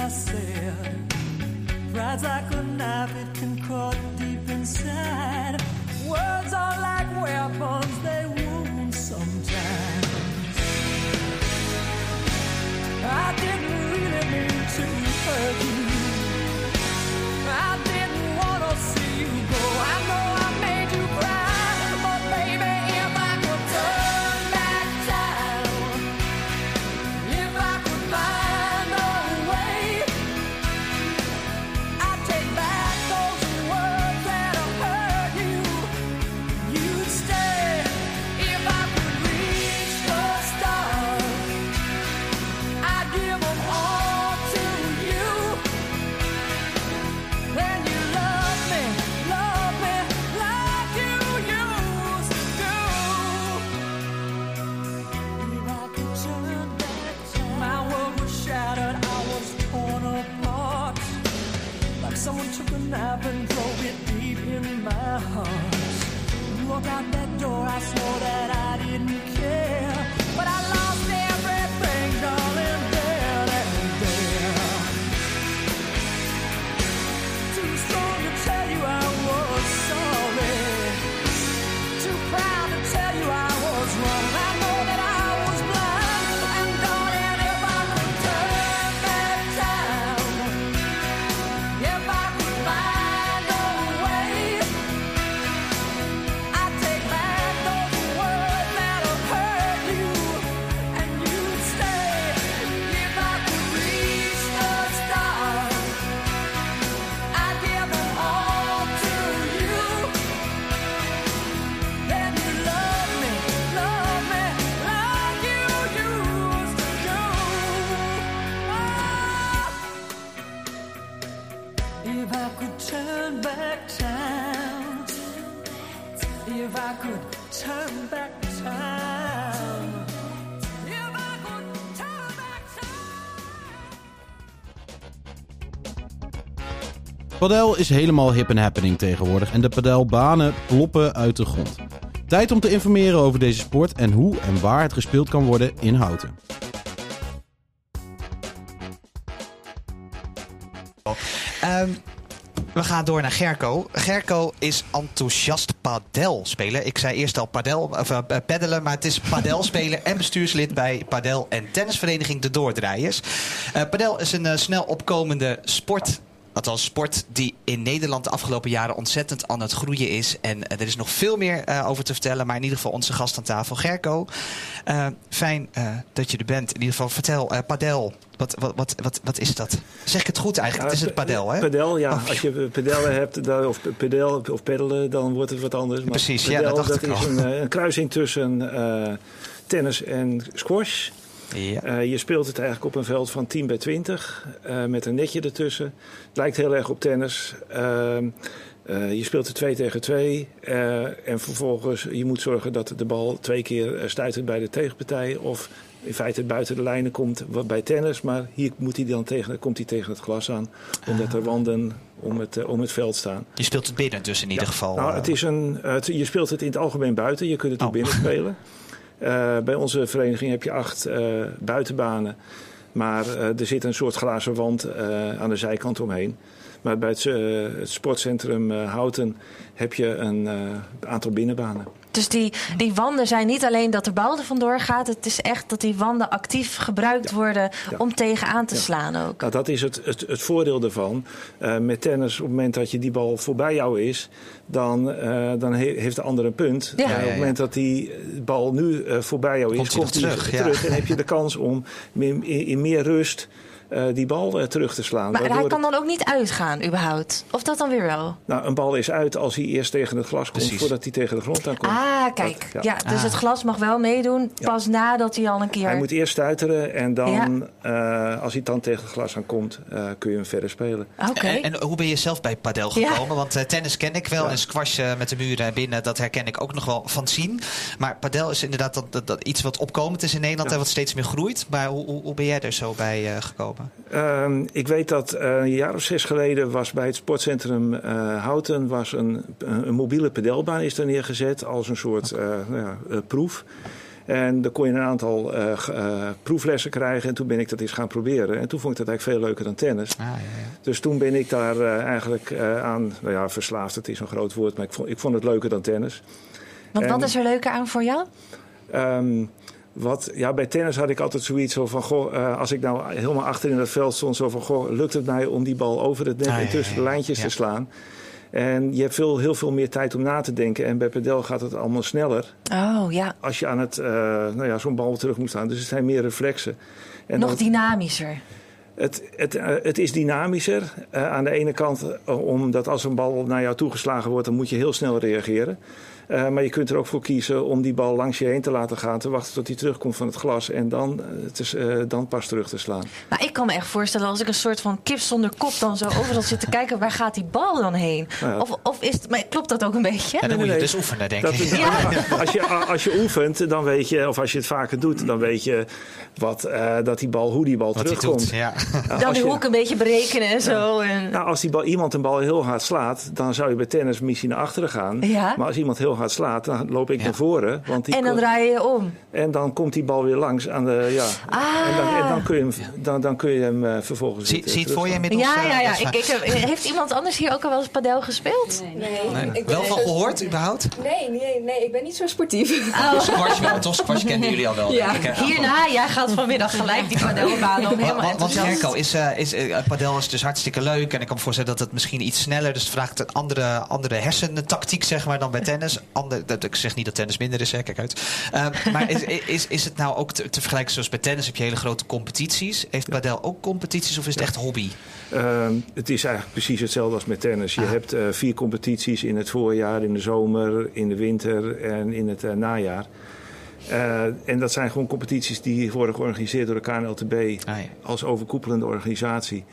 said, Rides I could Padel is helemaal hip en happening tegenwoordig en de padelbanen ploppen uit de grond. Tijd om te informeren over deze sport en hoe en waar het gespeeld kan worden in Houten. Ehm, we gaan door naar Gerco. Gerco is enthousiast padelspeler. Ik zei eerst al padel, of, eh, paddelen, maar het is padelspeler en bestuurslid bij padel- en tennisvereniging De Doordraaiers. Eh padel is een eh, snel opkomende sport. Althans, sport die in Nederland de afgelopen jaren ontzettend aan het groeien is. En eh, er is nog veel meer eh, over te vertellen. Maar in ieder geval onze gast aan tafel, Gerco. Eh, fijn dat je er bent. In ieder geval, vertel, padel. Wat, wat, wat, wat, wat is dat? Zeg ik het goed eigenlijk? het is het padel, hè? Padel, ja. Oh. Als je pedellen hebt, dan- of pedel of peddelen, dan wordt het wat anders. Maar Precies, ja, dat dacht ik is al. een, een kruising tussen tennis en squash. Ja. Eh, je speelt het eigenlijk op een veld van 10 bij 20 eh, met een netje ertussen. Het lijkt heel erg op tennis. Ehm, eh, je speelt er 2 tegen 2 en vervolgens je moet zorgen dat de bal twee keer stuitert bij de tegenpartij of in feite buiten de lijnen komt wat bij tennis, maar hier moet hij dan tegen, komt hij tegen het glas aan omdat er wanden om het, om het veld staan. Je speelt het binnen dus in ieder geval. Nou, het is een, het- je speelt het in het algemeen buiten. Je kunt het ook Oh. binnen spelen. Eh, bij onze vereniging heb je acht eh, buitenbanen. Maar eh, er zit een soort glazen wand aan de zijkant omheen. Maar bij het, het sportcentrum Houten heb je een aantal binnenbanen. Dus die, die wanden zijn niet alleen dat de bal er vandoor gaat. Het is echt dat die wanden actief gebruikt worden om tegenaan te Ja. slaan ook. Nou, dat is het, het, het voordeel ervan. Eh, met tennis, op het moment dat je die bal voorbij jou is, dan, eh, dan he- heeft de ander een punt. Ja. Ja, op het moment dat die bal nu eh, voorbij jou is, Komt hij komt nog hij terug, terug. ja. En heb je de kans om in, in, in meer rust eh, die bal eh, terug te slaan. Maar hij kan dan ook niet uitgaan, überhaupt. Of dat dan weer wel? Nou, een bal is uit als hij eerst tegen het glas komt, Precies. voordat hij tegen de grond aankomt. Ah, kijk. Dat- ja. dus het glas mag wel meedoen pas nadat hij al een keer... Hij moet eerst stuiteren en dan, eh, als hij dan tegen het glas aankomt, eh kun je hem verder spelen. Oké. En, en hoe ben je zelf bij padel Ja. gekomen? Want tennis ken ik wel en squash met de muren binnen, dat herken ik ook nog wel van zien. Maar padel is inderdaad dat, dat, dat iets wat opkomend is in Nederland en wat steeds meer groeit. Maar hoe, hoe, hoe ben jij er zo bij eh, Ehm, ik weet dat eh, een jaar of zes geleden was bij het sportcentrum eh, Houten was een, een, mobiele pedelbaan is er neergezet als een soort eh, nou ja, eh, proef. En dan kon je een aantal proeflessen krijgen. En toen ben ik dat eens gaan proberen. En toen vond ik dat eigenlijk veel leuker dan tennis. Ah, ja, ja. Dus toen ben ik daar eigenlijk eh, aan, nou ja, verslaafd, het is een groot woord, maar ik vond, ik vond het leuker dan tennis. Want En- wat is er leuker aan voor jou? Ehm, wat, ja, bij tennis had ik altijd zoiets zo van, goh, eh, als ik nou helemaal achter in het veld stond, zo van, goh, lukt het mij om die bal over het net Ah, en ja, tussen ja, de lijntjes Ja. te slaan? En je hebt veel, heel veel meer tijd om na te denken. En bij padel gaat het allemaal sneller Oh ja, als je aan het, eh, nou ja, zo'n bal terug moet staan. Dus het zijn meer reflexen. En nog dynamischer. het, het, eh, het is dynamischer. Eh, aan de ene kant omdat als een bal naar jou toegeslagen wordt, dan moet je heel snel reageren. Eh, maar je kunt er ook voor kiezen om die bal langs je heen te laten gaan, te wachten tot hij terugkomt van het glas en dan, eh, het is, eh, dan pas terug te slaan. Nou, ik kan me echt voorstellen als ik een soort van kip zonder kop dan zo overal zit te kijken, waar gaat die bal dan heen? Nou ja. Of, of is het, maar klopt dat ook een beetje? Ja, dan moet je dus oefenen, denk Dat, ik. als, je, als je oefent, dan weet je, of als je het vaker doet, dan weet je wat, eh, dat die bal, hoe die bal Wat terugkomt. doet, ja. Nou, Dan die je- hoek een beetje berekenen en zo. En... Nou, als die bal, iemand een bal heel hard slaat, dan zou je bij tennis misschien naar achteren gaan. Ja. Maar als iemand heel hard slaat, dan loop ik naar voren. Want die En dan draai je om. en dan komt die bal weer langs aan de. Ja. Ah. En, dan, en dan kun je hem, dan, dan kun je hem vervolgens. Zie, weer, zie je het voor je inmiddels? Ja, eh, ja, ja. Ik, ik heb, heeft iemand anders hier ook al wel eens padel gespeeld? Nee. Nee. Wel van gehoord, überhaupt? Nee, nee, nee, ik ben niet zo sportief. Oh. Squash wel, toch? Squash kenden jullie al wel, Ja. denk ik. hè? Hierna, jij gaat vanmiddag gelijk die padelbaan op. Want, Helemaal want, want is, eh, is, eh, padel is dus hartstikke leuk. En ik kan me voorstellen dat het misschien iets sneller... dus het vraagt een andere, andere hersentactiek zeg maar, dan bij tennis. Ander, dat, ik zeg niet dat tennis minder is, hè, kijk uit. Eh, maar is, is, is het nou ook te, te vergelijken zoals bij tennis? Heb je hele grote competities. Heeft padel ook competities of is het echt hobby? Ehm, het is eigenlijk precies hetzelfde als met tennis. Je Ah. hebt eh, vier competities in het voorjaar, in de zomer, in de winter en in het eh, najaar. Eh, en dat zijn gewoon competities die worden georganiseerd door de KNLTB Ah, ja. als overkoepelende organisatie.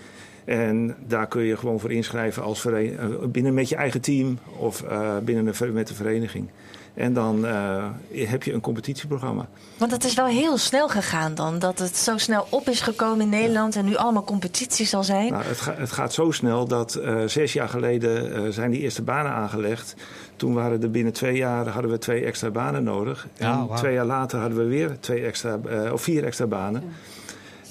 En daar kun je gewoon voor inschrijven als eh, binnen met je eigen team of eh, binnen een, met de vereniging. En dan eh, heb je een competitieprogramma. Want het is wel heel snel gegaan dan. Dat het zo snel op is gekomen in Nederland en nu allemaal competities zal zijn. Nou, het, ga- het gaat zo snel dat eh, zes jaar geleden eh, zijn die eerste banen aangelegd. Toen waren er binnen twee jaar hadden we twee extra banen nodig. En Ja, wauw. twee jaar later hadden we weer twee extra, of vier extra banen.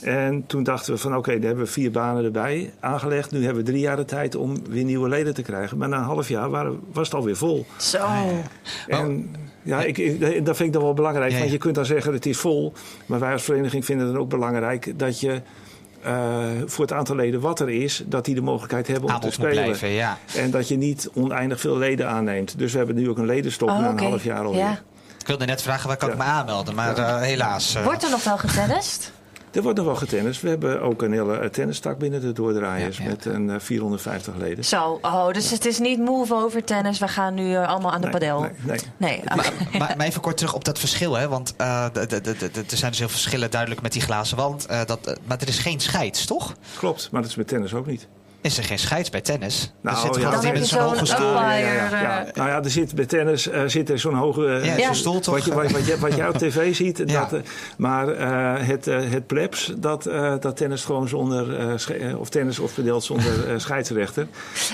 En toen dachten we van oké, dan hebben we vier banen erbij aangelegd. Nu hebben we drie jaar de tijd om weer nieuwe leden te krijgen. Maar na een half jaar waren, was het alweer vol. Zo. En ja, ik, ik- dat vind ik dan wel belangrijk. Ja, Want je kunt dan zeggen het is vol. Maar wij als vereniging vinden het ook belangrijk dat je eh, voor het aantal leden wat er is, dat die de mogelijkheid hebben om te spelen. blijven, ja. En dat je niet oneindig veel leden aanneemt. Dus we hebben nu ook een ledenstop Oh, na een half jaar alweer. Ja. Ik wilde net vragen waar kan ik me aanmelden, maar eh, helaas. eh, Wordt er nog wel getennist? Er wordt nog wel getennist. We hebben ook een hele eh, tennistak binnen de doordraaiers Ja, ja. met een eh, 450 leden. Zo, oh, dus het is niet move over tennis. We gaan nu eh, allemaal aan de Nee, padel. nee, nee. Nee, oké. Maar, maar, maar even kort terug op dat verschil, hè? want eh, er zijn dus heel veel verschillen duidelijk met die glazen wand. eh, dat, eh, maar er is geen scheids, toch? Klopt, maar dat is met tennis ook niet. Is er geen scheids bij tennis? Nou, er zit ja. gewoon heb iemand je met zo'n hoge stoel. Ja, ja. Nou ja, er zit bij tennis eh, zit er zo'n hoge. eh, Ja, Ja. zo'n stoel toch? Wat, je, wat, wat, je, wat jij op tv ziet. Ja. Dat, eh, maar eh, het, het plebs, dat, eh, dat tennis gewoon zonder. sche- of tennis of verdeeld zonder eh, scheidsrechter.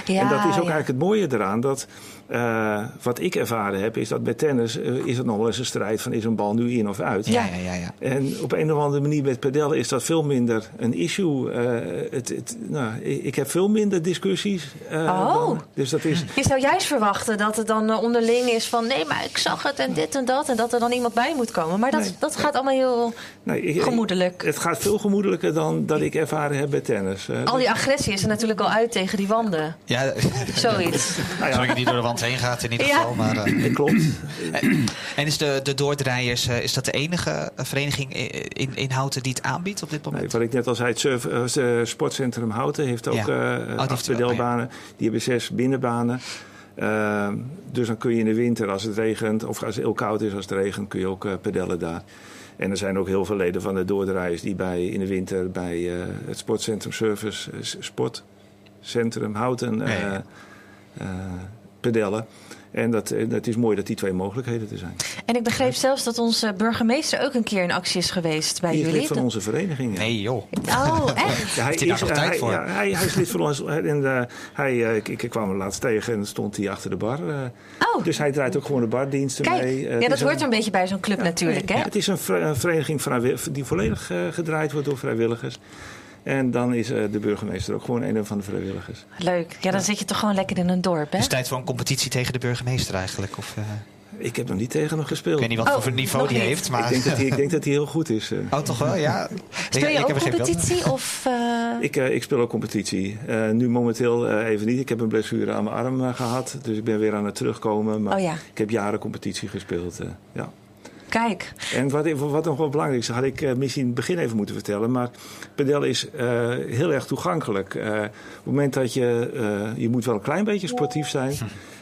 ja, en dat is ook ja. eigenlijk het mooie eraan. Dat, eh, wat ik ervaren heb, is dat bij tennis eh, is het nog wel eens een strijd van is een bal nu in of uit. Ja, ja, ja. ja. En op een of andere manier met padel is dat veel minder een issue. Eh, het, het, nou, ik, ik heb veel minder discussies. eh, Oh. dan- dus dat is. Je zou juist verwachten dat het dan onderling is van... nee, maar ik zag het en dit en dat... en dat er dan iemand bij moet komen. Maar dat, Nee. dat gaat allemaal heel Nee, ik- gemoedelijk. Het gaat veel gemoedelijker dan dat ik ervaren heb bij tennis. Al die agressie is er natuurlijk al uit tegen die wanden. ja Zoiets. nou Zolang je niet door de wand heen gaat in ieder Ja. geval. Maar, eh, dat klopt. en is de, de doordraaiers, eh, is dat de enige eh, vereniging in, in Houten die het aanbiedt op dit moment? Nee, wat ik net al zei, het surf, eh, sportcentrum Houten heeft ook Ja. eh Oh, die heeft- acht pedelbanen. Die hebben zes binnenbanen. Ehm, dus dan kun je in de winter, als het regent, of als het heel koud is als het regent, kun je ook eh, pedellen daar. En er zijn ook heel veel leden van de doordraaiers die bij, in de winter bij eh, het sportcentrum Service, eh, Sportcentrum Houten, eh eh, pedellen. En dat, eh, dat is mooi dat die twee mogelijkheden er zijn. En ik begreep zelfs dat onze burgemeester ook een keer in actie is geweest bij Die is jullie. lid van onze vereniging. ja. Nee joh. Oh, echt? Ja, hij, Heeft hij daar is, nog eh, tijd hij, voor? ja, hij, hij is lid van ons. En, eh, hij, eh, ik, ik kwam hem laatst tegen en stond hij achter de bar. eh. Oh. Dus hij draait ook gewoon de bardiensten Kijk, mee. Eh, ja, dat is hoort een- er een beetje bij zo'n club natuurlijk, hè? Het is een, een vereniging die volledig eh, gedraaid wordt door vrijwilligers. En dan is eh, de burgemeester ook gewoon een van de vrijwilligers. Leuk. Ja, dan zit je toch gewoon lekker in een dorp, hè? Het is tijd voor een competitie tegen de burgemeester eigenlijk. Of, eh, Ik heb nog niet tegen hem gespeeld. ik weet niet wat Oh, voor niveau nog die niet. heeft, maar... Ik denk dat hij, ik denk dat hij heel goed is. eh. Oh, toch wel? Ja. Speel je Ik- ik ook competitie? Of, eh, Ik, ik speel ook competitie. Eh, nu momenteel eh, even niet. Ik heb een blessure aan mijn arm eh, gehad. Dus ik ben weer aan het terugkomen. Maar Oh ja. ik heb jaren competitie gespeeld. eh, ja. Kijk. En wat, wat nog wel belangrijk is, had ik eh, misschien in het begin even moeten vertellen. Maar padel is eh, heel erg toegankelijk. Eh, op het moment dat je, eh, je moet wel een klein beetje sportief zijn.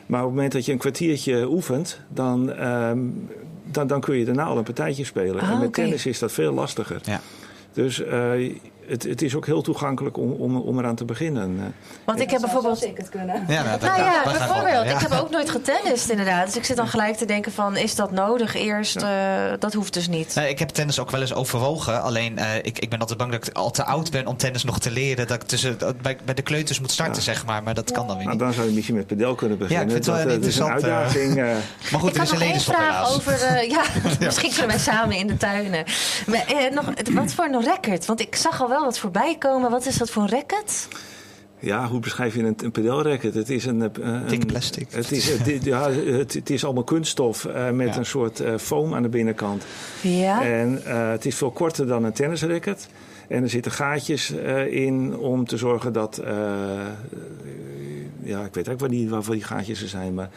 Maar op het moment dat je een kwartiertje oefent, dan, ehm, dan, dan kun je daarna al een partijtje spelen. Ah, en met tennis is dat veel lastiger. Ja. Dus eh, het, het is ook heel toegankelijk om, om, om eraan te beginnen. Eh, Want ik heb bijvoorbeeld... ik het kunnen. Ja, nou, Nou ja, bijvoorbeeld. Ik heb ook nooit getennist inderdaad. Dus ik zit dan gelijk te denken van, is dat nodig eerst? Eh, dat hoeft dus niet. Nee, ik heb tennis ook wel eens overwogen. Alleen eh, ik, ik ben altijd bang dat ik al te oud ben om tennis nog te leren. Dat ik tussen, dat bij, bij de kleuters moet starten, zeg maar. Maar dat kan dan weer nou, niet. dan zou je misschien met padel kunnen beginnen. Ja, ik vind het wel dat, een dat is een interessant, eh, uitdaging. Maar goed, ik er is een nog één levensschop vraag helaas. over... eh, ja, misschien kunnen wij samen in de tuinen. Maar, nog, wat voor een racket? Want ik zag al wel wat voorbij komen. Wat is dat voor een racket? Ja, hoe beschrijf je een, een pedelracket? Het is een... eh, een Dik plastic. Het is, het, ja, het, het is allemaal kunststof eh, met Ja. een soort eh, foam aan de binnenkant. Ja. En eh, het is veel korter dan een tennisracket. En er zitten gaatjes eh, in om te zorgen dat... eh, ja, ik weet eigenlijk die, waarvoor die gaatjes er zijn, maar...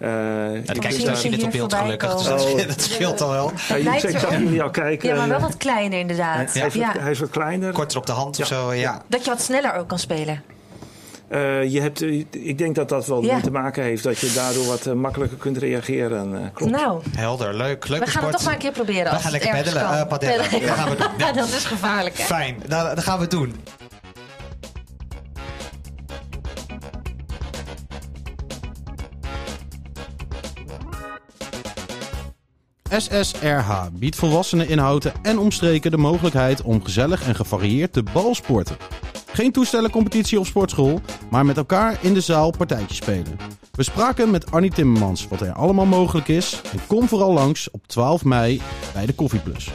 eh, Ja, de kijkers daar je zien het hier op beeld voorbij gelukkig. Dus komen. dat, Oh. dat scheelt al wel. Ja, je- ik zag jullie al kijken. Ja, maar wel wat kleiner inderdaad. hij, is wat, Ja. hij is wat kleiner. Korter op de hand of zo, ja. Dat je wat sneller ook kan spelen. Eh, je hebt, eh, ik denk dat dat wel Ja. mee te maken heeft dat je daardoor wat eh, makkelijker kunt reageren. eh, klopt. Nou, Helder, leuk. Leuke we gaan het toch maar een keer proberen. We als gaan lekker peddelen, eh. Peddelen. Dat gaan we doen. Ja. Ja, dat is gevaarlijk, hè? Fijn, nou, dat gaan we doen. SSRH biedt volwassenen in Houten en omstreken de mogelijkheid om gezellig en gevarieerd te balsporten. Geen toestellencompetitie of sportschool, maar met elkaar in de zaal partijtjes spelen. We spraken met Arnie Timmermans wat er allemaal mogelijk is en kom vooral langs op 12 mei bij de Koffieplus.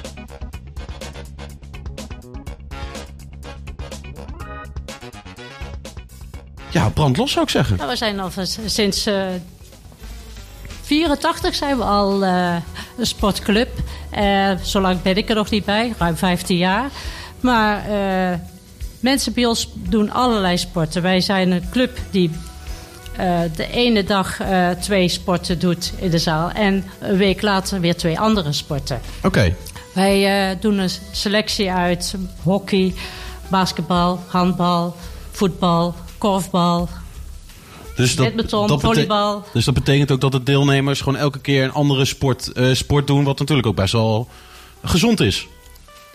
Ja, brand los zou ik zeggen. We zijn al sinds eh 84 zijn we al eh, een sportclub. Eh zolang ben ik er nog niet bij, ruim 15 jaar. Maar eh, mensen bij ons doen allerlei sporten. Wij zijn een club die eh, de ene dag twee sporten doet in de zaal. En een week later weer twee andere sporten. Oké. Wij doen een selectie uit hockey, basketbal, handbal, voetbal, korfbal. Dus bete- volleybal. dus dat betekent ook dat de deelnemers gewoon elke keer een andere sport, eh, sport doen, wat natuurlijk ook best wel gezond is.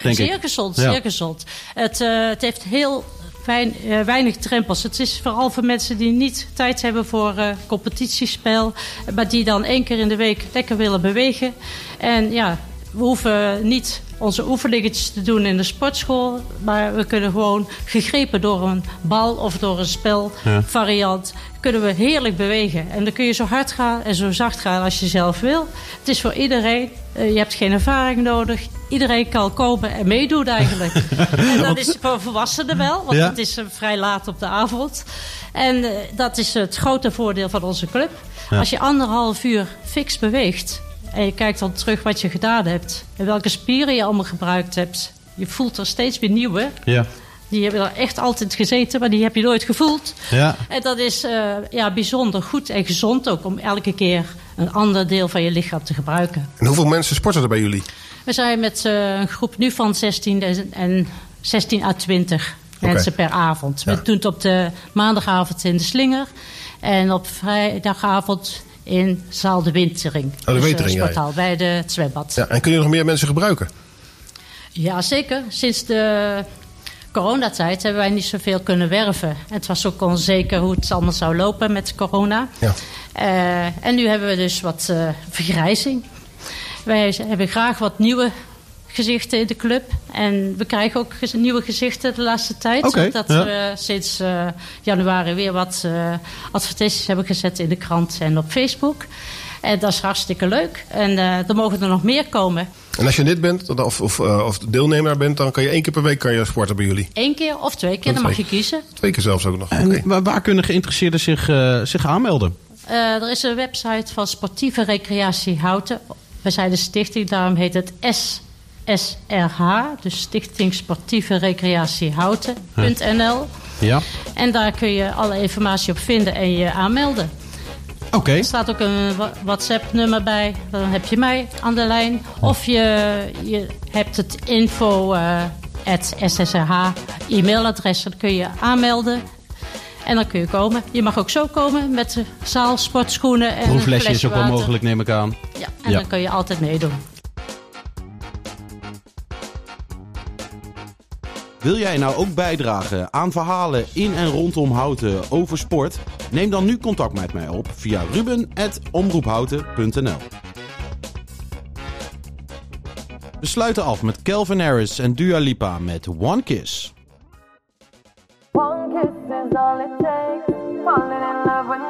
Denk zeer ik. gezond, Ja. zeer gezond. Het, eh, het heeft heel fijn, eh, weinig drempels. Het is vooral voor mensen die niet tijd hebben voor competitiespel. Maar die dan één keer in de week lekker willen bewegen. En ja, we hoeven niet onze oefeningetjes te doen in de sportschool. Maar we kunnen gewoon gegrepen door een bal of door een spelvariant... kunnen we heerlijk bewegen. En dan kun je zo hard gaan en zo zacht gaan als je zelf wil. Het is voor iedereen. Eh, je hebt geen ervaring nodig. Iedereen kan komen en meedoen eigenlijk. en dat is voor volwassenen wel, want Ja. het is eh, vrij laat op de avond. En eh, dat is het grote voordeel van onze club. Ja. Als je anderhalf uur fix beweegt en je kijkt dan terug wat je gedaan hebt en welke spieren je allemaal gebruikt hebt, je voelt er steeds weer nieuwe. Ja. Die hebben er echt altijd gezeten, maar die heb je nooit gevoeld. Ja. En dat is eh, ja, bijzonder goed en gezond ook om elke keer een ander deel van je lichaam te gebruiken. En hoeveel mensen sporten er bij jullie? We zijn met eh, een groep nu van 16 en- en 16 à 20 mensen per avond. We doen het op de maandagavond in de Slinger en op vrijdagavond in Zaal de Wintering. de Dus, eh, Wintering, ja, bij de het zwembad. Ja, en kunnen nog meer mensen gebruiken? Ja, zeker. Sinds de coronatijd hebben wij niet zoveel kunnen werven. Het was ook onzeker hoe het allemaal zou lopen met corona. Ja. Eh, en nu hebben we dus wat eh, vergrijzing. Wij hebben graag wat nieuwe gezichten in de club. En we krijgen ook gez- nieuwe gezichten de laatste tijd. Oké, Omdat ja. we sinds eh, januari weer wat eh, advertenties hebben gezet in de krant en op Facebook. En dat is hartstikke leuk. En eh, er mogen er nog meer komen. En als je lid bent of, of, eh, of deelnemer bent, dan kan je één keer per week kan je sporten bij jullie. Eén keer of twee keer, dan mag je kiezen. Twee keer zelfs ook nog. En waar, waar kunnen geïnteresseerden zich, eh, zich aanmelden? Eh, er is een website van Sportieve Recreatie Houten. We zijn de stichting, daarom heet het SSRH. Dus Stichting Sportieve Recreatie Houten.nl. Ja. En daar kun je alle informatie op vinden en je aanmelden. Oké. Er staat ook een WhatsApp-nummer bij. Dan heb je mij aan de lijn. Of je, je hebt het info eh, at e-mailadres. Dan kun je aanmelden. En dan kun je komen. Je mag ook zo komen met zaal, sportschoenen en Proeflesje flesje is ook wel mogelijk, neem ik aan. Ja, en Ja. dan kun je altijd meedoen. Wil jij nou ook bijdragen aan verhalen in en rondom Houten over sport? Neem dan nu contact met mij op via ruben.omroephouten.nl We sluiten af met Calvin Harris en Dua Lipa met One Kiss. One kiss is all it takes. Falling in love with.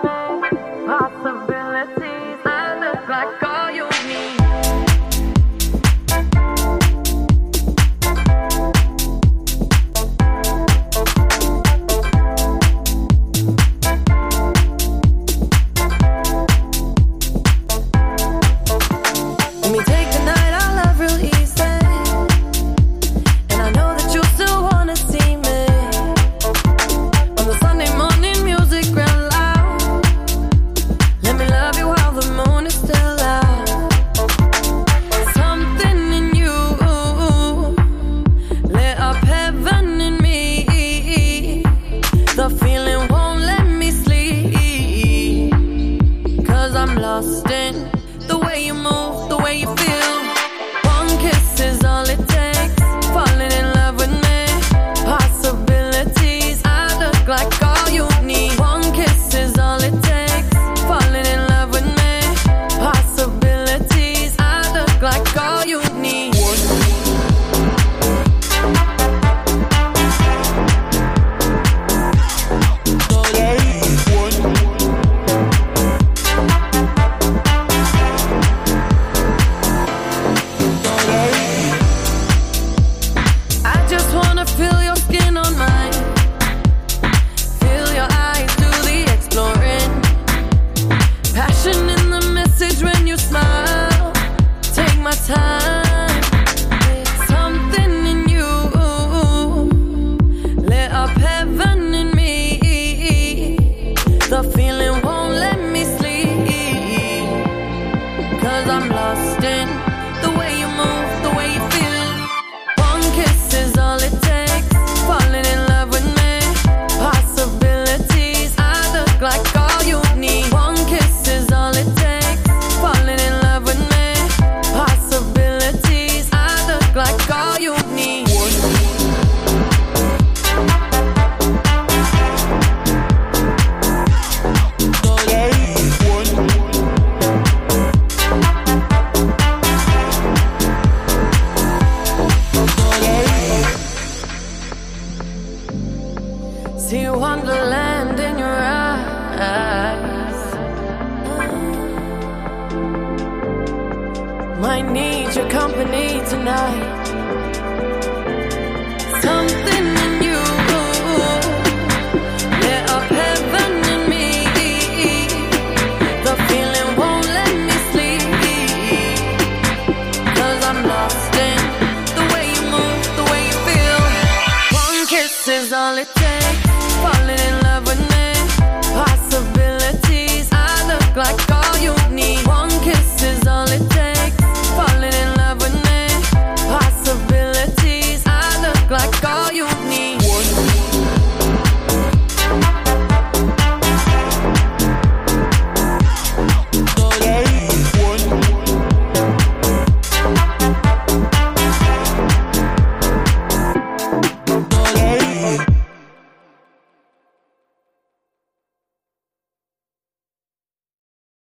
I feel